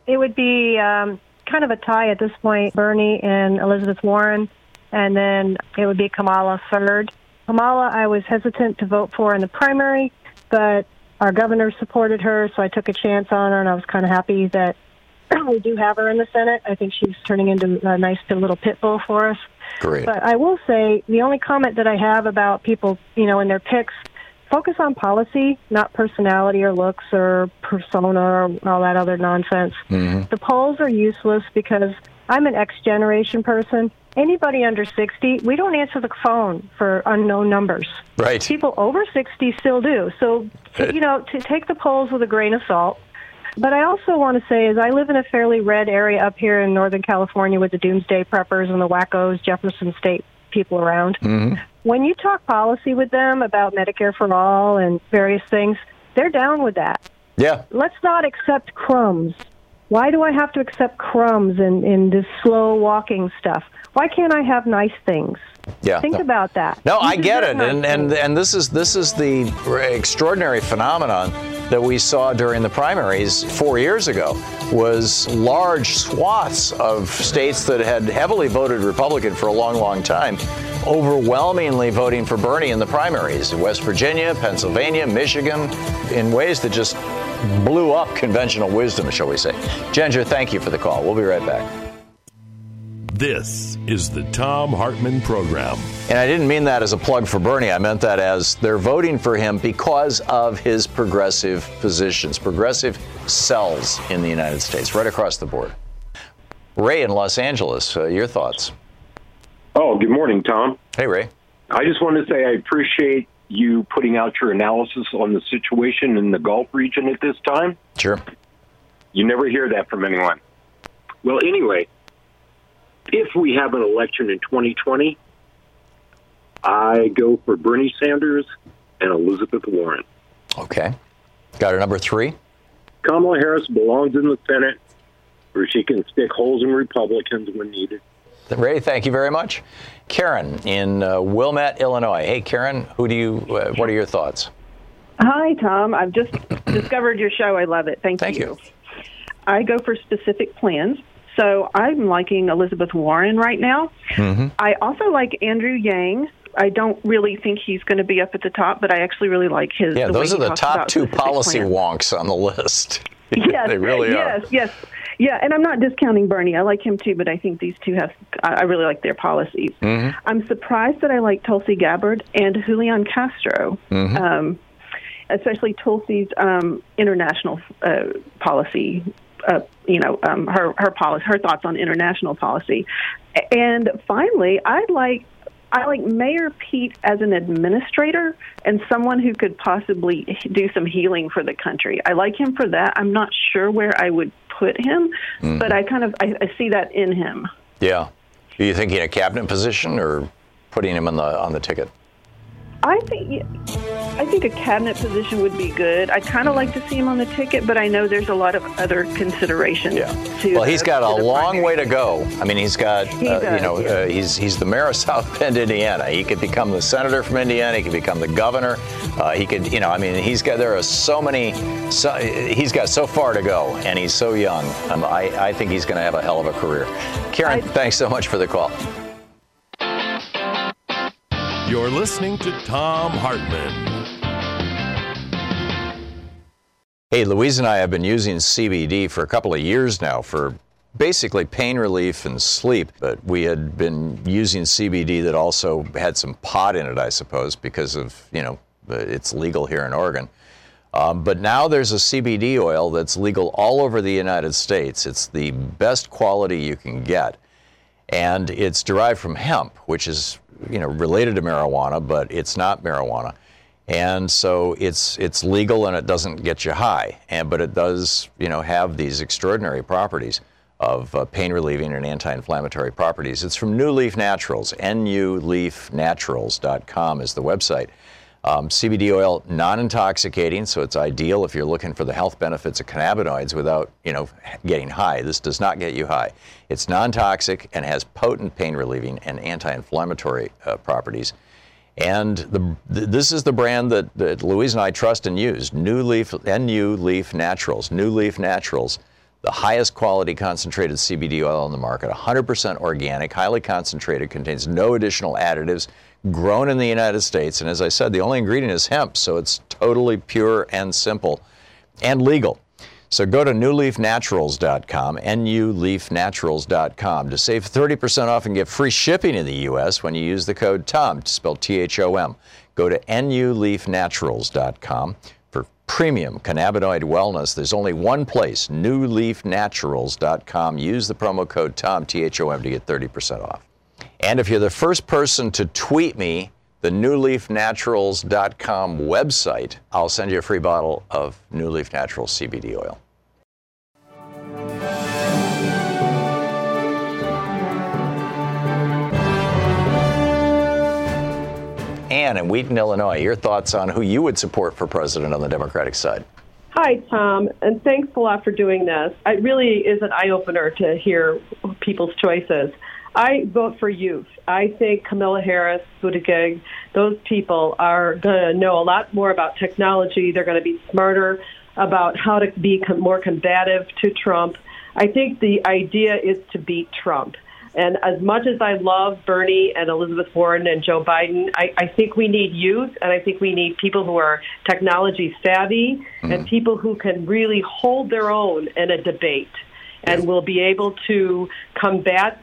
It would be um, kind of a tie at this point, Bernie and Elizabeth Warren, and then it would be Kamala third. Kamala, I was hesitant to vote for in the primary, but our governor supported her, so I took a chance on her, and I was kind of happy that we do have her in the Senate. I think she's turning into a nice little pit bull for us. Great. But I will say the only comment that I have about people, you know, in their picks, focus on policy, not personality or looks or persona or all that other nonsense. Mm-hmm. The polls are useless because I'm an X generation person. Anybody under 60, we don't answer the phone for unknown numbers. Right. People over 60 still do. So, you know, to take the polls with a grain of salt. But I also want to say is I live in a fairly red area up here in Northern California with the doomsday preppers and the wackos, Jefferson State people around. Mm-hmm. When you talk policy with them about Medicare for all and various things, they're down with that. Yeah. Let's not accept crumbs. Why do I have to accept crumbs in, in this slow walking stuff? Why can't I have nice things? Yeah. Think no. about that. No, I get it, and and and this is this is the extraordinary phenomenon that we saw during the primaries four years ago. Was large swaths of states that had heavily voted Republican for a long, long time, overwhelmingly voting for Bernie in the primaries. West Virginia, Pennsylvania, Michigan, in ways that just blew up conventional wisdom, shall we say. Ginger, thank you for the call. We'll be right back. This is the Thom Hartmann Program. And I didn't mean that as a plug for Bernie. I meant that as they're voting for him because of his progressive positions, progressive sells in the United States, right across the board. Ray in Los Angeles, uh, your thoughts? Oh, good morning, Tom. Hey, Ray. I just wanted to say I appreciate you putting out your analysis on the situation in the Gulf region at this time. Sure. You never hear that from anyone. Well, anyway, if we have an election in 2020, I go for Bernie Sanders and Elizabeth Warren. Okay. Got a number three? Kamala Harris belongs in the Senate where she can stick holes in Republicans when needed. Ray, thank you very much. Karen in uh, Wilmette, Illinois. Hey, Karen, who do you? Uh, what are your thoughts? Hi, Tom. I've just discovered your show. I love it. Thank, you. Thank you. I go for specific plans. So I'm liking Elizabeth Warren right now. Mm-hmm. I also like Andrew Yang. I don't really think he's going to be up at the top, but I actually really like his. Yeah, those are the top two policy plans. wonks on the list. Yes, they really yes, are. yes, yes. yeah. And I'm not discounting Bernie. I like him too, but I think these two have. I really like their policies. Mm-hmm. I'm surprised that I like Tulsi Gabbard and Julian Castro, Mhm. um, especially Tulsi's um, international uh, policy. Uh, you know, um, her her policy, her thoughts on international policy, and finally, I'd like I like Mayor Pete as an administrator and someone who could possibly do some healing for the country. I like him for that. I'm not sure where I would put him, Mhm. but I kind of I, I see that in him. Yeah. Are you thinking a cabinet position or putting him on the on the ticket? I think I think a cabinet position would be good. I'd kind of like to see him on the ticket, but I know there's a lot of other considerations. To Well, he's got a long way to go. I mean, he's got, He uh, you know, yeah. uh, he's he's the mayor of South Bend, Indiana. He could become the senator from Indiana. He could become the governor. Uh, he could, you know, I mean, he's got there are so many. So, he's got so far to go, and he's so young. Um, I I think he's going to have a hell of a career. Karen, thanks so much for the call. You're listening to Thom Hartmann. Hey, Louise and I have been using CBD for a couple of years now for basically pain relief and sleep. But we had been using CBD that also had some pot in it, I suppose, because of, you know, it's legal here in Oregon. Um, but now there's a CBD oil that's legal all over the United States. It's the best quality you can get. And it's derived from hemp, which is, you know, related to marijuana, but it's not marijuana. And so it's it's legal and it doesn't get you high, and but it does you know have these extraordinary properties. of uh, pain relieving and anti-inflammatory properties. It's from NuLeaf Naturals. NuLeafNaturals.com is the website. Um, CBD oil, non-intoxicating, so it's ideal if you're looking for the health benefits of cannabinoids without, you know, getting high. This does not get you high. It's non-toxic and has potent pain relieving and anti-inflammatory uh, properties. And the, this is the brand that, that Louise and I trust and use. NuLeaf, NU Leaf Naturals. NuLeaf Naturals, the highest quality concentrated CBD oil on the market, 100% organic, highly concentrated, contains no additional additives, grown in the United States. And as I said, the only ingredient is hemp, so it's totally pure and simple and legal. So go to newleafnaturals.com, nuleafnaturals.com, to save 30% off and get free shipping in the U.S. when you use the code TOM, spelled T-H-O-M. Go to nuleafnaturals.com premium cannabinoid wellness. There's only one place, nuleafnaturals.com. Use the promo code TOM, T-H-O-M, to get 30% off. And if you're the first person to tweet me the nuleafnaturals.com website, I'll send you a free bottle of NuLeaf Naturals CBD oil. Ann in Wheaton, Illinois, your thoughts on who you would support for president on the Democratic side? Hi, Tom, and thanks a lot for doing this. It really is an eye opener to hear people's choices. I vote for youth. I think Kamala Harris, Buttigieg, those people are going to know a lot more about technology. They're going to be smarter about how to be more combative to Trump. I think the idea is to beat Trump. And as much as I love Bernie and Elizabeth Warren and Joe Biden, I, I think we need youth and I think we need people who are technology savvy mm-hmm. and people who can really hold their own in a debate and will be able to combat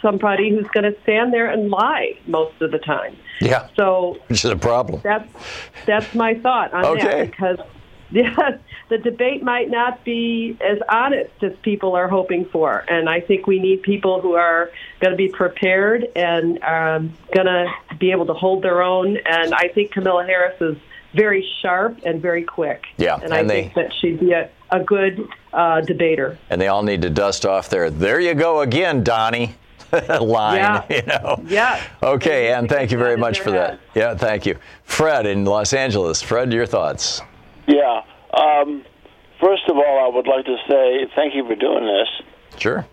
somebody who's going to stand there and lie most of the time. Yeah. So which is a problem. That's that's my thought on okay. that because yeah, the debate might not be as honest as people are hoping for, and I think we need people who are going to be prepared and um, going to be able to hold their own. And I think Kamala Harris is very sharp and very quick. Yeah, and, and I they, think that she'd be a, a good uh, debater. And they all need to dust off their "There you go again, Donnie." line, yeah. you know. Yeah. Okay, and thank you very much for that. Yeah, thank you. Fred in Los Angeles. Fred, your thoughts? Yeah. Um, first of all, I would like to say thank you for doing this. Sure.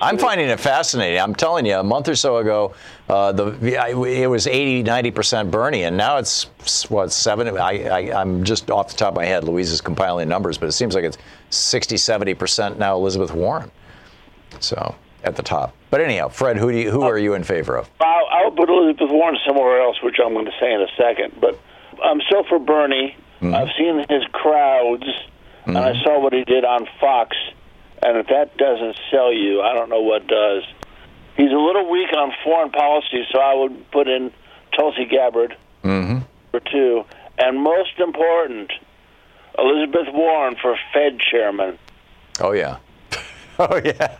I'm finding it fascinating. I'm telling you, a month or so ago, uh, the it was 80, 90 percent Bernie, and now it's what seven. I, I am just off the top of my head. Louise is compiling numbers, but it seems like it's 60, 70 percent now. Elizabeth Warren, so at the top. But anyhow, Fred, who do you, who are you in favor of? I'll, I'll put Elizabeth Warren somewhere else, which I'm going to say in a second. But I'm still for Bernie. Mm-hmm. I've seen his crowds, mm-hmm. and I saw what he did on Fox and if that doesn't sell you, I don't know what does. He's a little weak on foreign policy, so I would put in Tulsi Gabbard mm-hmm. for two. And most important, Elizabeth Warren for Fed chairman. Oh yeah, oh yeah,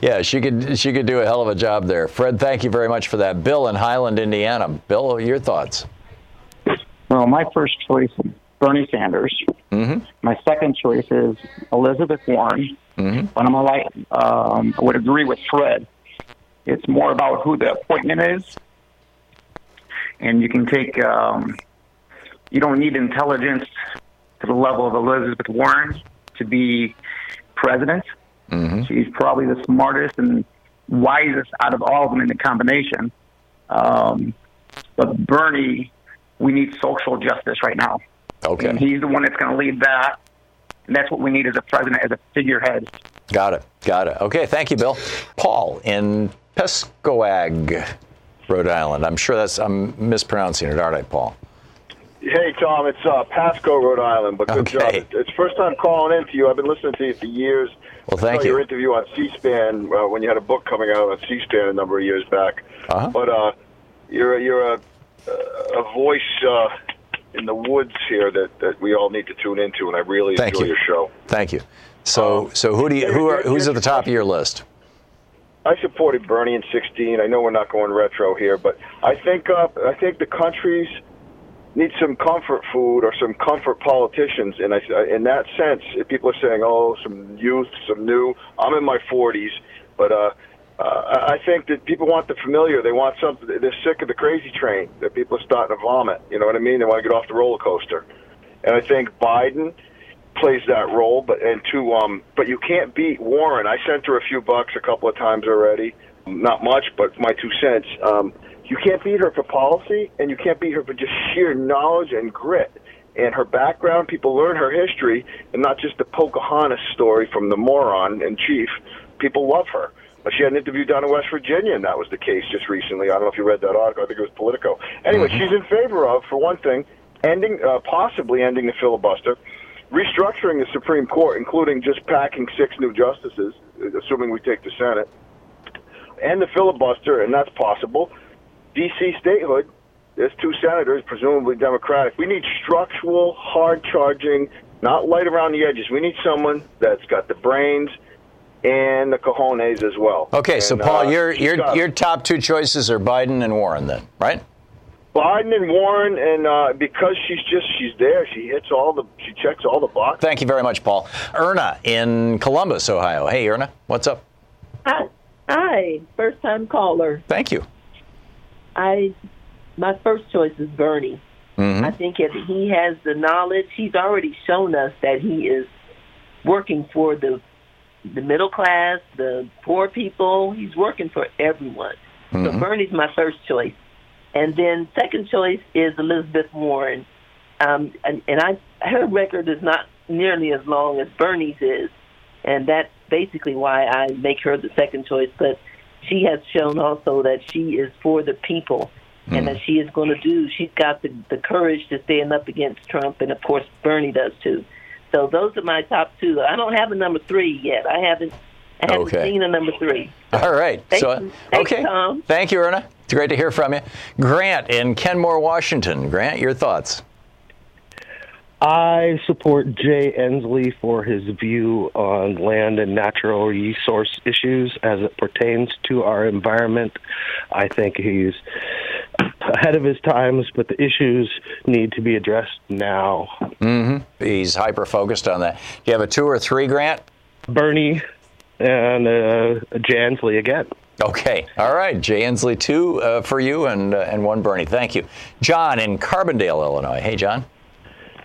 yeah. She could she could do a hell of a job there. Fred, thank you very much for that. Bill in Highland, Indiana. Bill, your thoughts? Well, my first choice Bernie Sanders. Mm-hmm. My second choice is Elizabeth Warren. Mm-hmm. But I'm like, um, I would agree with Fred. It's more about who the appointment is, and you can take. Um, you don't need intelligence to the level of Elizabeth Warren to be president. Mm-hmm. She's probably the smartest and wisest out of all of them in the combination. Um, but Bernie, we need social justice right now. Okay. And he's the one that's going to lead that. And that's what we need as a president, as a figurehead. Got it. Got it. Okay. Thank you, Bill. Paul in Piscatawag, Rhode Island. I'm sure that's I'm mispronouncing it, aren't I, Paul? Hey, Tom. It's uh, Pasco, Rhode Island. But good okay. job. It's first time calling in to you. I've been listening to you for years. Well, thank I saw you. Your interview on C-SPAN uh, when you had a book coming out on C-SPAN a number of years back. Uh-huh. But uh, you're you're a a voice uh, in the woods here that, that we all need to tune into, and I really Thank enjoy you. your show. Thank you. So, so who do you who are who's at the top of your list? I supported Bernie in '16. I know we're not going retro here, but I think uh, I think the country's need some comfort food or some comfort politicians. And I, in that sense, if people are saying, "Oh, some youth, some new," I'm in my 40s, but uh, uh, I think that people want the familiar. They want something. They're sick of the crazy train. That people are starting to vomit. You know what I mean? They want to get off the roller coaster. And I think Biden plays that role. But and to um, but you can't beat Warren. I sent her a few bucks a couple of times already. Not much, but my two cents. Um, you can't beat her for policy, and you can't beat her for just sheer knowledge and grit. And her background, people learn her history, and not just the Pocahontas story from the moron in chief. People love her. She had an interview down in West Virginia, and that was the case just recently. I don't know if you read that article. I think it was Politico. Anyway, Mhm. she's in favor of, for one thing, ending, uh, possibly ending the filibuster, restructuring the Supreme Court, including just packing six new justices, assuming we take the Senate, and the filibuster, and that's possible. D.C. statehood, there's two senators, presumably Democratic. We need structural, hard charging, not light around the edges. We need someone that's got the brains and the cojones as well. Okay, so Paul, uh, your your got your top two choices are Biden and Warren, then, right? Biden and Warren, and uh, because she's just she's there, she hits all the she checks all the boxes. Thank you very much, Paul. Erna in Columbus, Ohio. Hey, Erna, what's up? Hi, hi, first time caller. Thank you. I, my first choice is Bernie. Mhm. I think if he has the knowledge, he's already shown us that he is working for the the middle class, the poor people. He's working for everyone. So Mhm. Bernie's my first choice, and then second choice is Elizabeth Warren. Um, and, and I, her record is not nearly as long as Bernie's is, and that's basically why I make her the second choice. But she has shown also that she is for the people and that she is going to do. She's got the the courage to stand up against Trump, and of course Bernie does too. So those are my top two. I don't have a number three yet. I haven't. I haven't Okay. seen a number three. All right. Thank so, you. Uh, Thanks, okay. Tom. Thank you, Erna. It's great to hear from you. Grant in Kenmore, Washington. Grant, your thoughts? I support Jay Inslee for his view on land and natural resource issues as it pertains to our environment. I think he's ahead of his times, but the issues need to be addressed now. Mm-hmm. He's hyper focused on that. Do you have a two or three, Grant? Bernie and uh, Jay Inslee again. Okay. All right. Jay Inslee, two uh, for you and, uh, and one Bernie. Thank you. John in Carbondale, Illinois. Hey, John.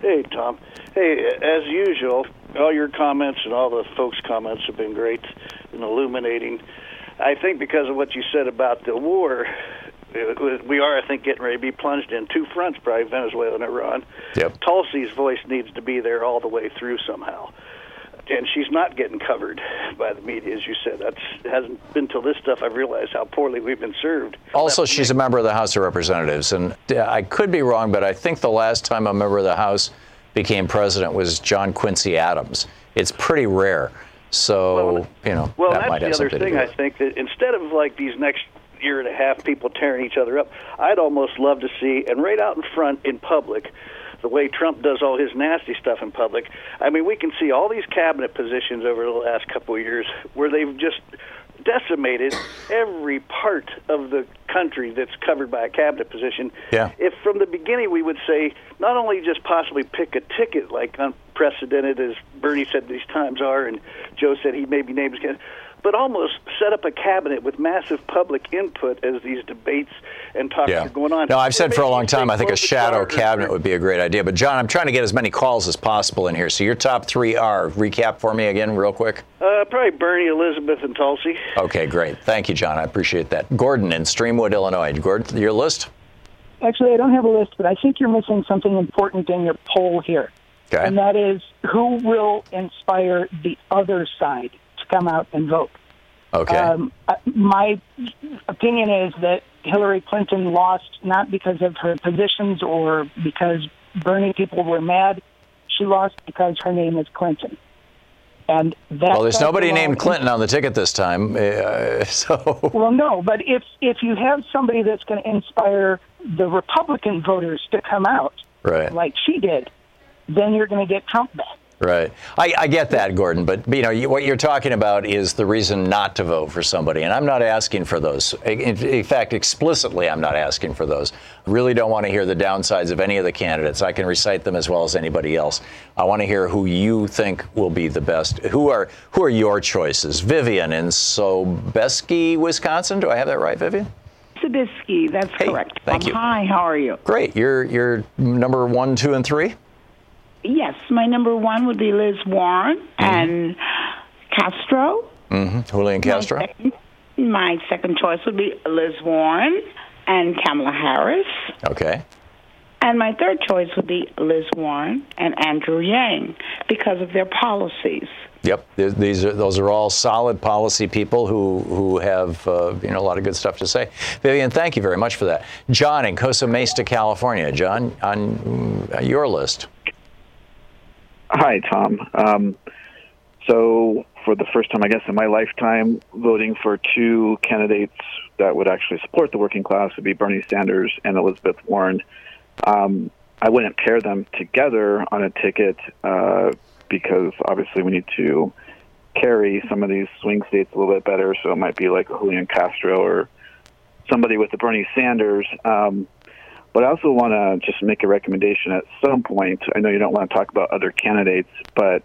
Hey, Tom. Hey, as usual, all your comments and all the folks' comments have been great and illuminating. I think because of what you said about the war, we are, I think, getting ready to be plunged in two fronts, probably Venezuela and Iran. Yep. Tulsi's voice needs to be there all the way through somehow. And she's not getting covered by the media, as you said. That hasn't been till this stuff I've realized how poorly we've been served. Also, she's a member of the House of Representatives, and I could be wrong, but I think the last time a member of the House became president was John Quincy Adams. It's pretty rare, so you know Well, that that's might the have other something thing. I think that instead of like these next year and a half people tearing each other up, I'd almost love to see, and right out in front in public, the way Trump does all his nasty stuff in public. I mean, we can see all these cabinet positions over the last couple of years where they've just decimated every part of the country that's covered by a cabinet position. Yeah. If from the beginning we would say not only just possibly pick a ticket like unprecedented as Bernie said these times are, and Joe said he maybe names again, but almost set up a cabinet with massive public input as these debates and talks Yeah. are going on. No, I've said for a long time I think a shadow cabinet would be a great idea. But John, I'm trying to get as many calls as possible in here. So your top three are recap for me again, real quick. Uh, probably Bernie, Elizabeth, and Tulsi. Okay, great. Thank you, John. I appreciate that. Gordon in Streamwood, Illinois. Gordon, your list. Actually, I don't have a list, but I think you're missing something important in your poll here. Okay. And that is who will inspire the other side to come out and vote. Okay. Um, uh, my opinion is that Hillary Clinton lost not because of her positions or because Bernie people were mad. She lost because her name is Clinton. And that well, there's nobody named Clinton on the ticket this time. Uh, so Well, no, but if if you have somebody that's going to inspire the Republican voters to come out, right. like she did, then you're going to get Trump back. Right. I, I, get that, Gordon. But you know, you, what you're talking about is the reason not to vote for somebody, and I'm not asking for those. In, in, fact, explicitly, I'm not asking for those. Really, don't want to hear the downsides of any of the candidates. I can recite them as well as anybody else. I want to hear who you think will be the best. Who are who are your choices? Vivian in Sobieski, Wisconsin. Do I have that right, Vivian? Sobieski, that's hey, correct. Thank um, you. Hi, how are you? Great. You're you're number one, two, and three. My number one would be Liz Warren mm-hmm. and Castro. Mm-hmm. Julian Castro. My second, my second choice would be Liz Warren and Kamala Harris. Okay. And my third choice would be Liz Warren and Andrew Yang because of their policies. Yep, these are those are all solid policy people who who have uh, you know a lot of good stuff to say. Vivian, thank you very much for that. John in Costa Mesa, California. John, on your list. Hi, Tom. Um, so, for the first time, I guess, in my lifetime, voting for two candidates that would actually support the working class would be Bernie Sanders and Elizabeth Warren. Um, I wouldn't pair them together on a ticket uh, because obviously we need to carry some of these swing states a little bit better. So it might be like Julian Castro or somebody with the Bernie Sanders. Um, but I also want to just make a recommendation at some point. I know you don't want to talk about other candidates, but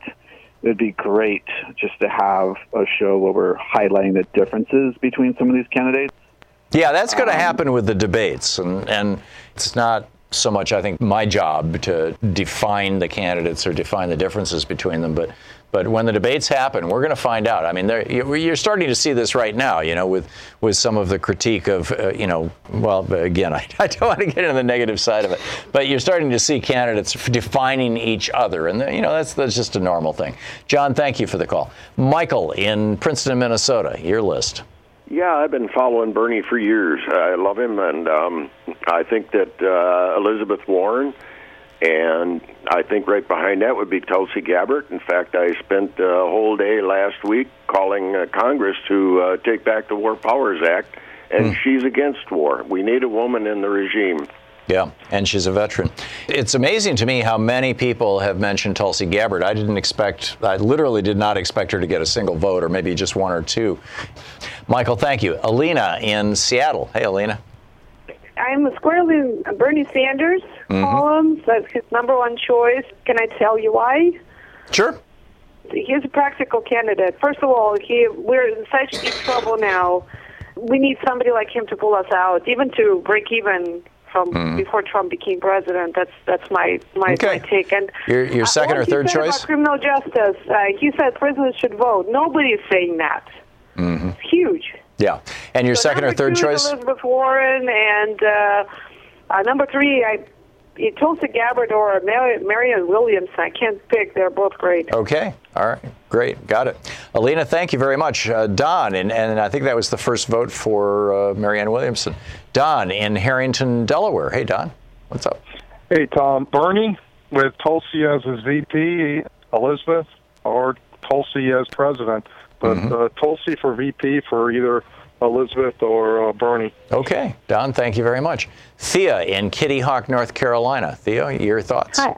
it would be great just to have a show where we're highlighting the differences between some of these candidates. Yeah, that's going to um, happen with the debates, and, and it's not so much, I think, my job to define the candidates or define the differences between them, but but when the debates happen, we're going to find out. I mean, you're starting to see this right now, you know, with, with some of the critique of, uh, you know, well, again, I, I, don't want to get into the negative side of it, but you're starting to see candidates defining each other. And, you know, that's, that's just a normal thing. John, thank you for the call. Michael in Princeton, Minnesota, your list. Yeah, I've been following Bernie for years. I love him, and um, I think that uh, Elizabeth Warren and I think right behind that would be Tulsi Gabbard. In fact, I spent a whole day last week calling uh, Congress to uh, take back the War Powers Act, and mm. she's against war. We need a woman in the regime. Yeah, and she's a veteran. It's amazing to me how many people have mentioned Tulsi Gabbard. I didn't expect, I literally did not expect her to get a single vote, or maybe just one or two. Michael, thank you. Alina in Seattle. Hey, Alina. I'm squarely in Bernie Sanders mm-hmm. columns. That's his number one choice. Can I tell you why? Sure. He's a practical candidate. First of all, he we're in such deep trouble now. We need somebody like him to pull us out, even to break even from mm. before Trump became president. That's that's my my, okay. my take. And your your second uh, or third choice? Criminal justice. Uh, he said prisoners should vote. Nobody is saying that. Mm-hmm. It's huge. Yeah, and your so second or third choice? Elizabeth Warren, and uh, uh, number three, I Tulsi Gabbard or Marianne Williamson. I can't pick. They're both great. Okay. All right. Great. Got it. Alina, thank you very much. Uh, Don, and, and I think that was the first vote for uh, Marianne Williamson. Don in Harrington, Delaware. Hey, Don. What's up? Hey, Tom. Bernie with Tulsi as his VP, Elizabeth, or Tulsi as president. But mm-hmm. uh, Tulsi for VP for either Elizabeth or uh, Bernie. Okay, Don, thank you very much. Thea in Kitty Hawk, North Carolina. Thea, your thoughts? Hi.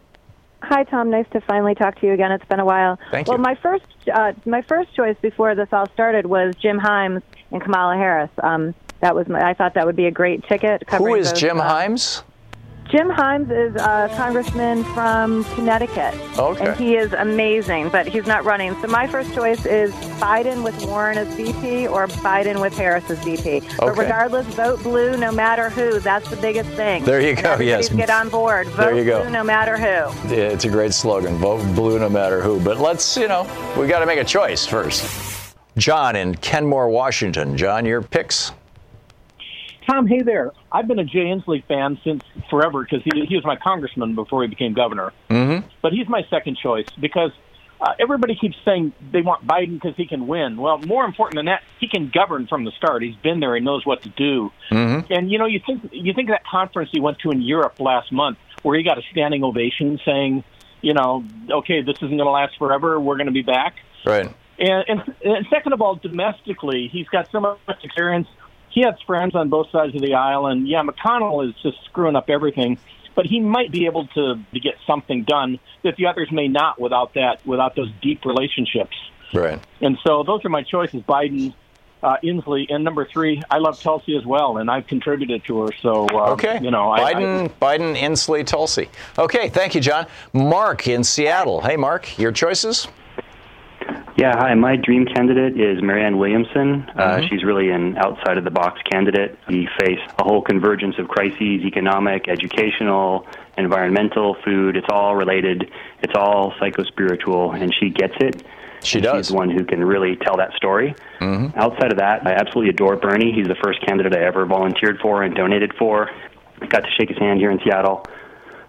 Hi, Tom. Nice to finally talk to you again. It's been a while. Thank you. Well, my first, uh, my first choice before this all started was Jim Himes and Kamala Harris. Um, that was my, I thought that would be a great ticket. Who is those, Jim uh, Himes? Jim Himes is a congressman from Connecticut. Okay. And he is amazing, but he's not running. So my first choice is Biden with Warren as VP or Biden with Harris as VP. Okay. But regardless, vote blue no matter who. That's the biggest thing. There you go, yes. get on board. Vote there you go. blue no matter who. Yeah, it's a great slogan. Vote blue no matter who. But let's, you know, we got to make a choice first. John in Kenmore, Washington. John, your picks? Tom, hey there. I've been a Jay Inslee fan since forever because he, he was my congressman before he became governor. Mm-hmm. But he's my second choice because uh, everybody keeps saying they want Biden because he can win. Well, more important than that, he can govern from the start. He's been there. He knows what to do. Mm-hmm. And you know, you think you think that conference he went to in Europe last month, where he got a standing ovation, saying, you know, okay, this isn't going to last forever. We're going to be back. Right. And, and, and second of all, domestically, he's got so much experience he has friends on both sides of the aisle, and yeah, McConnell is just screwing up everything. but he might be able to, to get something done that the others may not without that without those deep relationships. Right. And so those are my choices: Biden, uh, Inslee, and number three, I love Tulsi as well, and I've contributed to her. So uh, okay, you know, Biden, I, Biden, Inslee, Tulsi. Okay, thank you, John. Mark in Seattle. Hey, Mark, your choices. Yeah, hi. My dream candidate is Marianne Williamson. Uh, mm-hmm. She's really an outside of the box candidate. We face a whole convergence of crises economic, educational, environmental, food. It's all related, it's all psychospiritual, and she gets it. She does. She's one who can really tell that story. Mm-hmm. Outside of that, I absolutely adore Bernie. He's the first candidate I ever volunteered for and donated for. I got to shake his hand here in Seattle.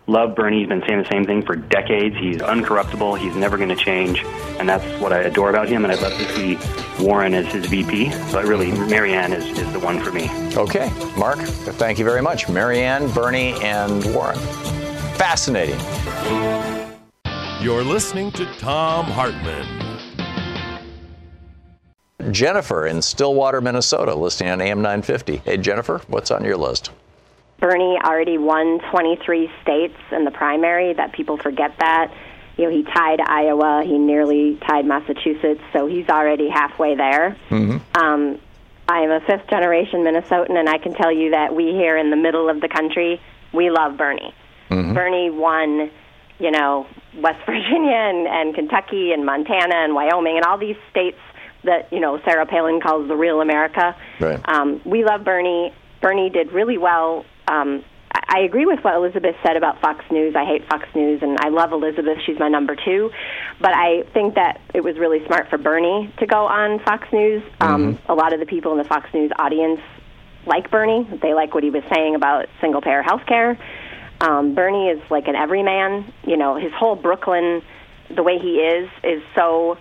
Love Bernie. He's been saying the same thing for decades. He's uncorruptible. He's never going to change, and that's what I adore about him. And I'd love to see Warren as his VP. But really, Marianne is, is the one for me. Okay, Mark. Thank you very much, Marianne, Bernie, and Warren. Fascinating. You're listening to Thom Hartmann. Jennifer in Stillwater, Minnesota, listening on AM 950. Hey, Jennifer, what's on your list? Bernie already won 23 states in the primary. That people forget that. You know, he tied Iowa. He nearly tied Massachusetts. So he's already halfway there. Mm-hmm. Um, I am a fifth generation Minnesotan, and I can tell you that we here in the middle of the country, we love Bernie. Mm-hmm. Bernie won, you know, West Virginia and, and Kentucky and Montana and Wyoming and all these states that you know Sarah Palin calls the real America. Right. Um, we love Bernie. Bernie did really well um, I agree with what Elizabeth said about Fox News. I hate Fox News, and I love Elizabeth. She's my number two. But I think that it was really smart for Bernie to go on Fox News. Um, Mm-hmm. A lot of the people in the Fox News audience like Bernie. They like what he was saying about single payer health care. Um, Bernie is like an everyman. You know, his whole Brooklyn, the way he is, is so.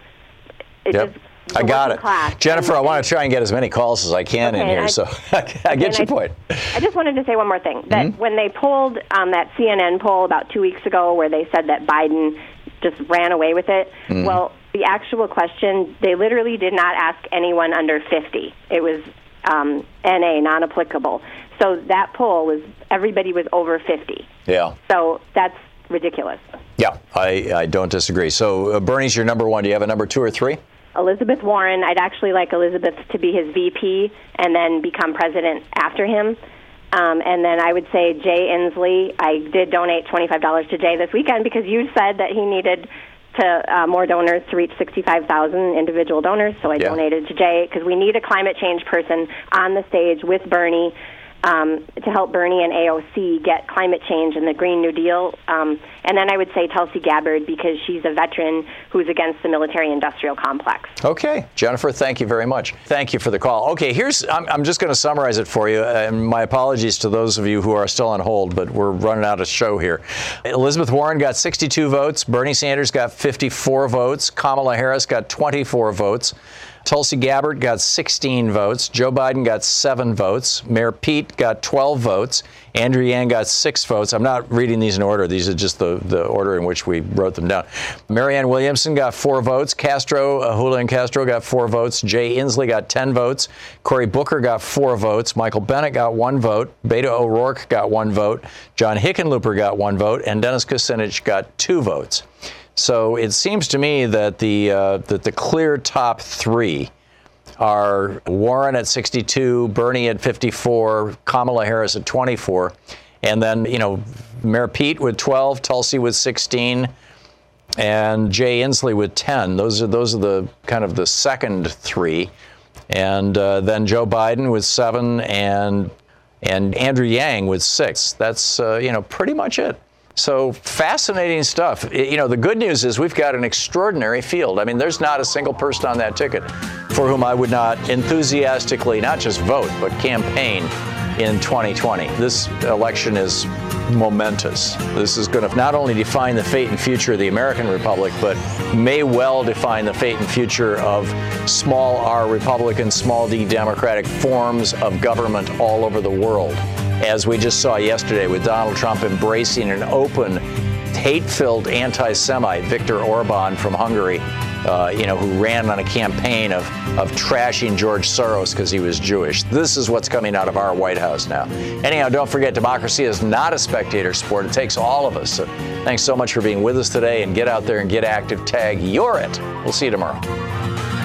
It Yep. just I got it. class. Jennifer, I want to try and get as many calls as I can in here, I- so I get and your I- point. I just wanted to say one more thing. That Mhm. when they pulled um, that CNN poll about two weeks ago, where they said that Biden just ran away with it, Mhm. well, the actual question they literally did not ask anyone under 50. It was um, NA, non-applicable. So that poll was everybody was over 50. Yeah. So that's ridiculous. Yeah, I, I don't disagree. So uh, Bernie's your number one. Do you have a number two or three? Elizabeth Warren, I'd actually like Elizabeth to be his VP and then become president after him. Um, and then I would say Jay Inslee. I did donate $25 to Jay this weekend because you said that he needed to uh, more donors to reach 65,000 individual donors. So I Yeah. donated to Jay because we need a climate change person on the stage with Bernie um, to help Bernie and AOC get climate change and the Green New Deal. Um, and then I would say Tulsi Gabbard because she's a veteran who's against the military industrial complex. Okay, Jennifer, thank you very much. Thank you for the call. Okay, here's I'm, I'm just going to summarize it for you, and my apologies to those of you who are still on hold, but we're running out of show here. Elizabeth Warren got 62 votes, Bernie Sanders got 54 votes, Kamala Harris got 24 votes. Tulsi Gabbard got 16 votes. Joe Biden got seven votes. Mayor Pete got 12 votes. Andrew Yang got six votes. I'm not reading these in order. These are just the, the order in which we wrote them down. Marianne Williamson got four votes. Castro, uh, Julian Castro got four votes. Jay Inslee got 10 votes. Cory Booker got four votes. Michael Bennet got one vote. Beto O'Rourke got one vote. John Hickenlooper got one vote. And Dennis Kucinich got two votes. So it seems to me that the uh, that the clear top three are Warren at 62, Bernie at 54, Kamala Harris at 24, and then you know Mayor Pete with 12, Tulsi with 16, and Jay Inslee with 10. Those are those are the kind of the second three, and uh, then Joe Biden with seven, and and Andrew Yang with six. That's uh, you know pretty much it. So fascinating stuff. You know, the good news is we've got an extraordinary field. I mean, there's not a single person on that ticket for whom I would not enthusiastically not just vote, but campaign in 2020. This election is momentous. This is going to not only define the fate and future of the American Republic, but may well define the fate and future of small r Republican, small d Democratic forms of government all over the world. As we just saw yesterday with Donald Trump embracing an open, hate filled anti Semite, Viktor Orban from Hungary, uh, you know, who ran on a campaign of, of trashing George Soros because he was Jewish. This is what's coming out of our White House now. Anyhow, don't forget, democracy is not a spectator sport. It takes all of us. So thanks so much for being with us today and get out there and get active. Tag You're It. We'll see you tomorrow.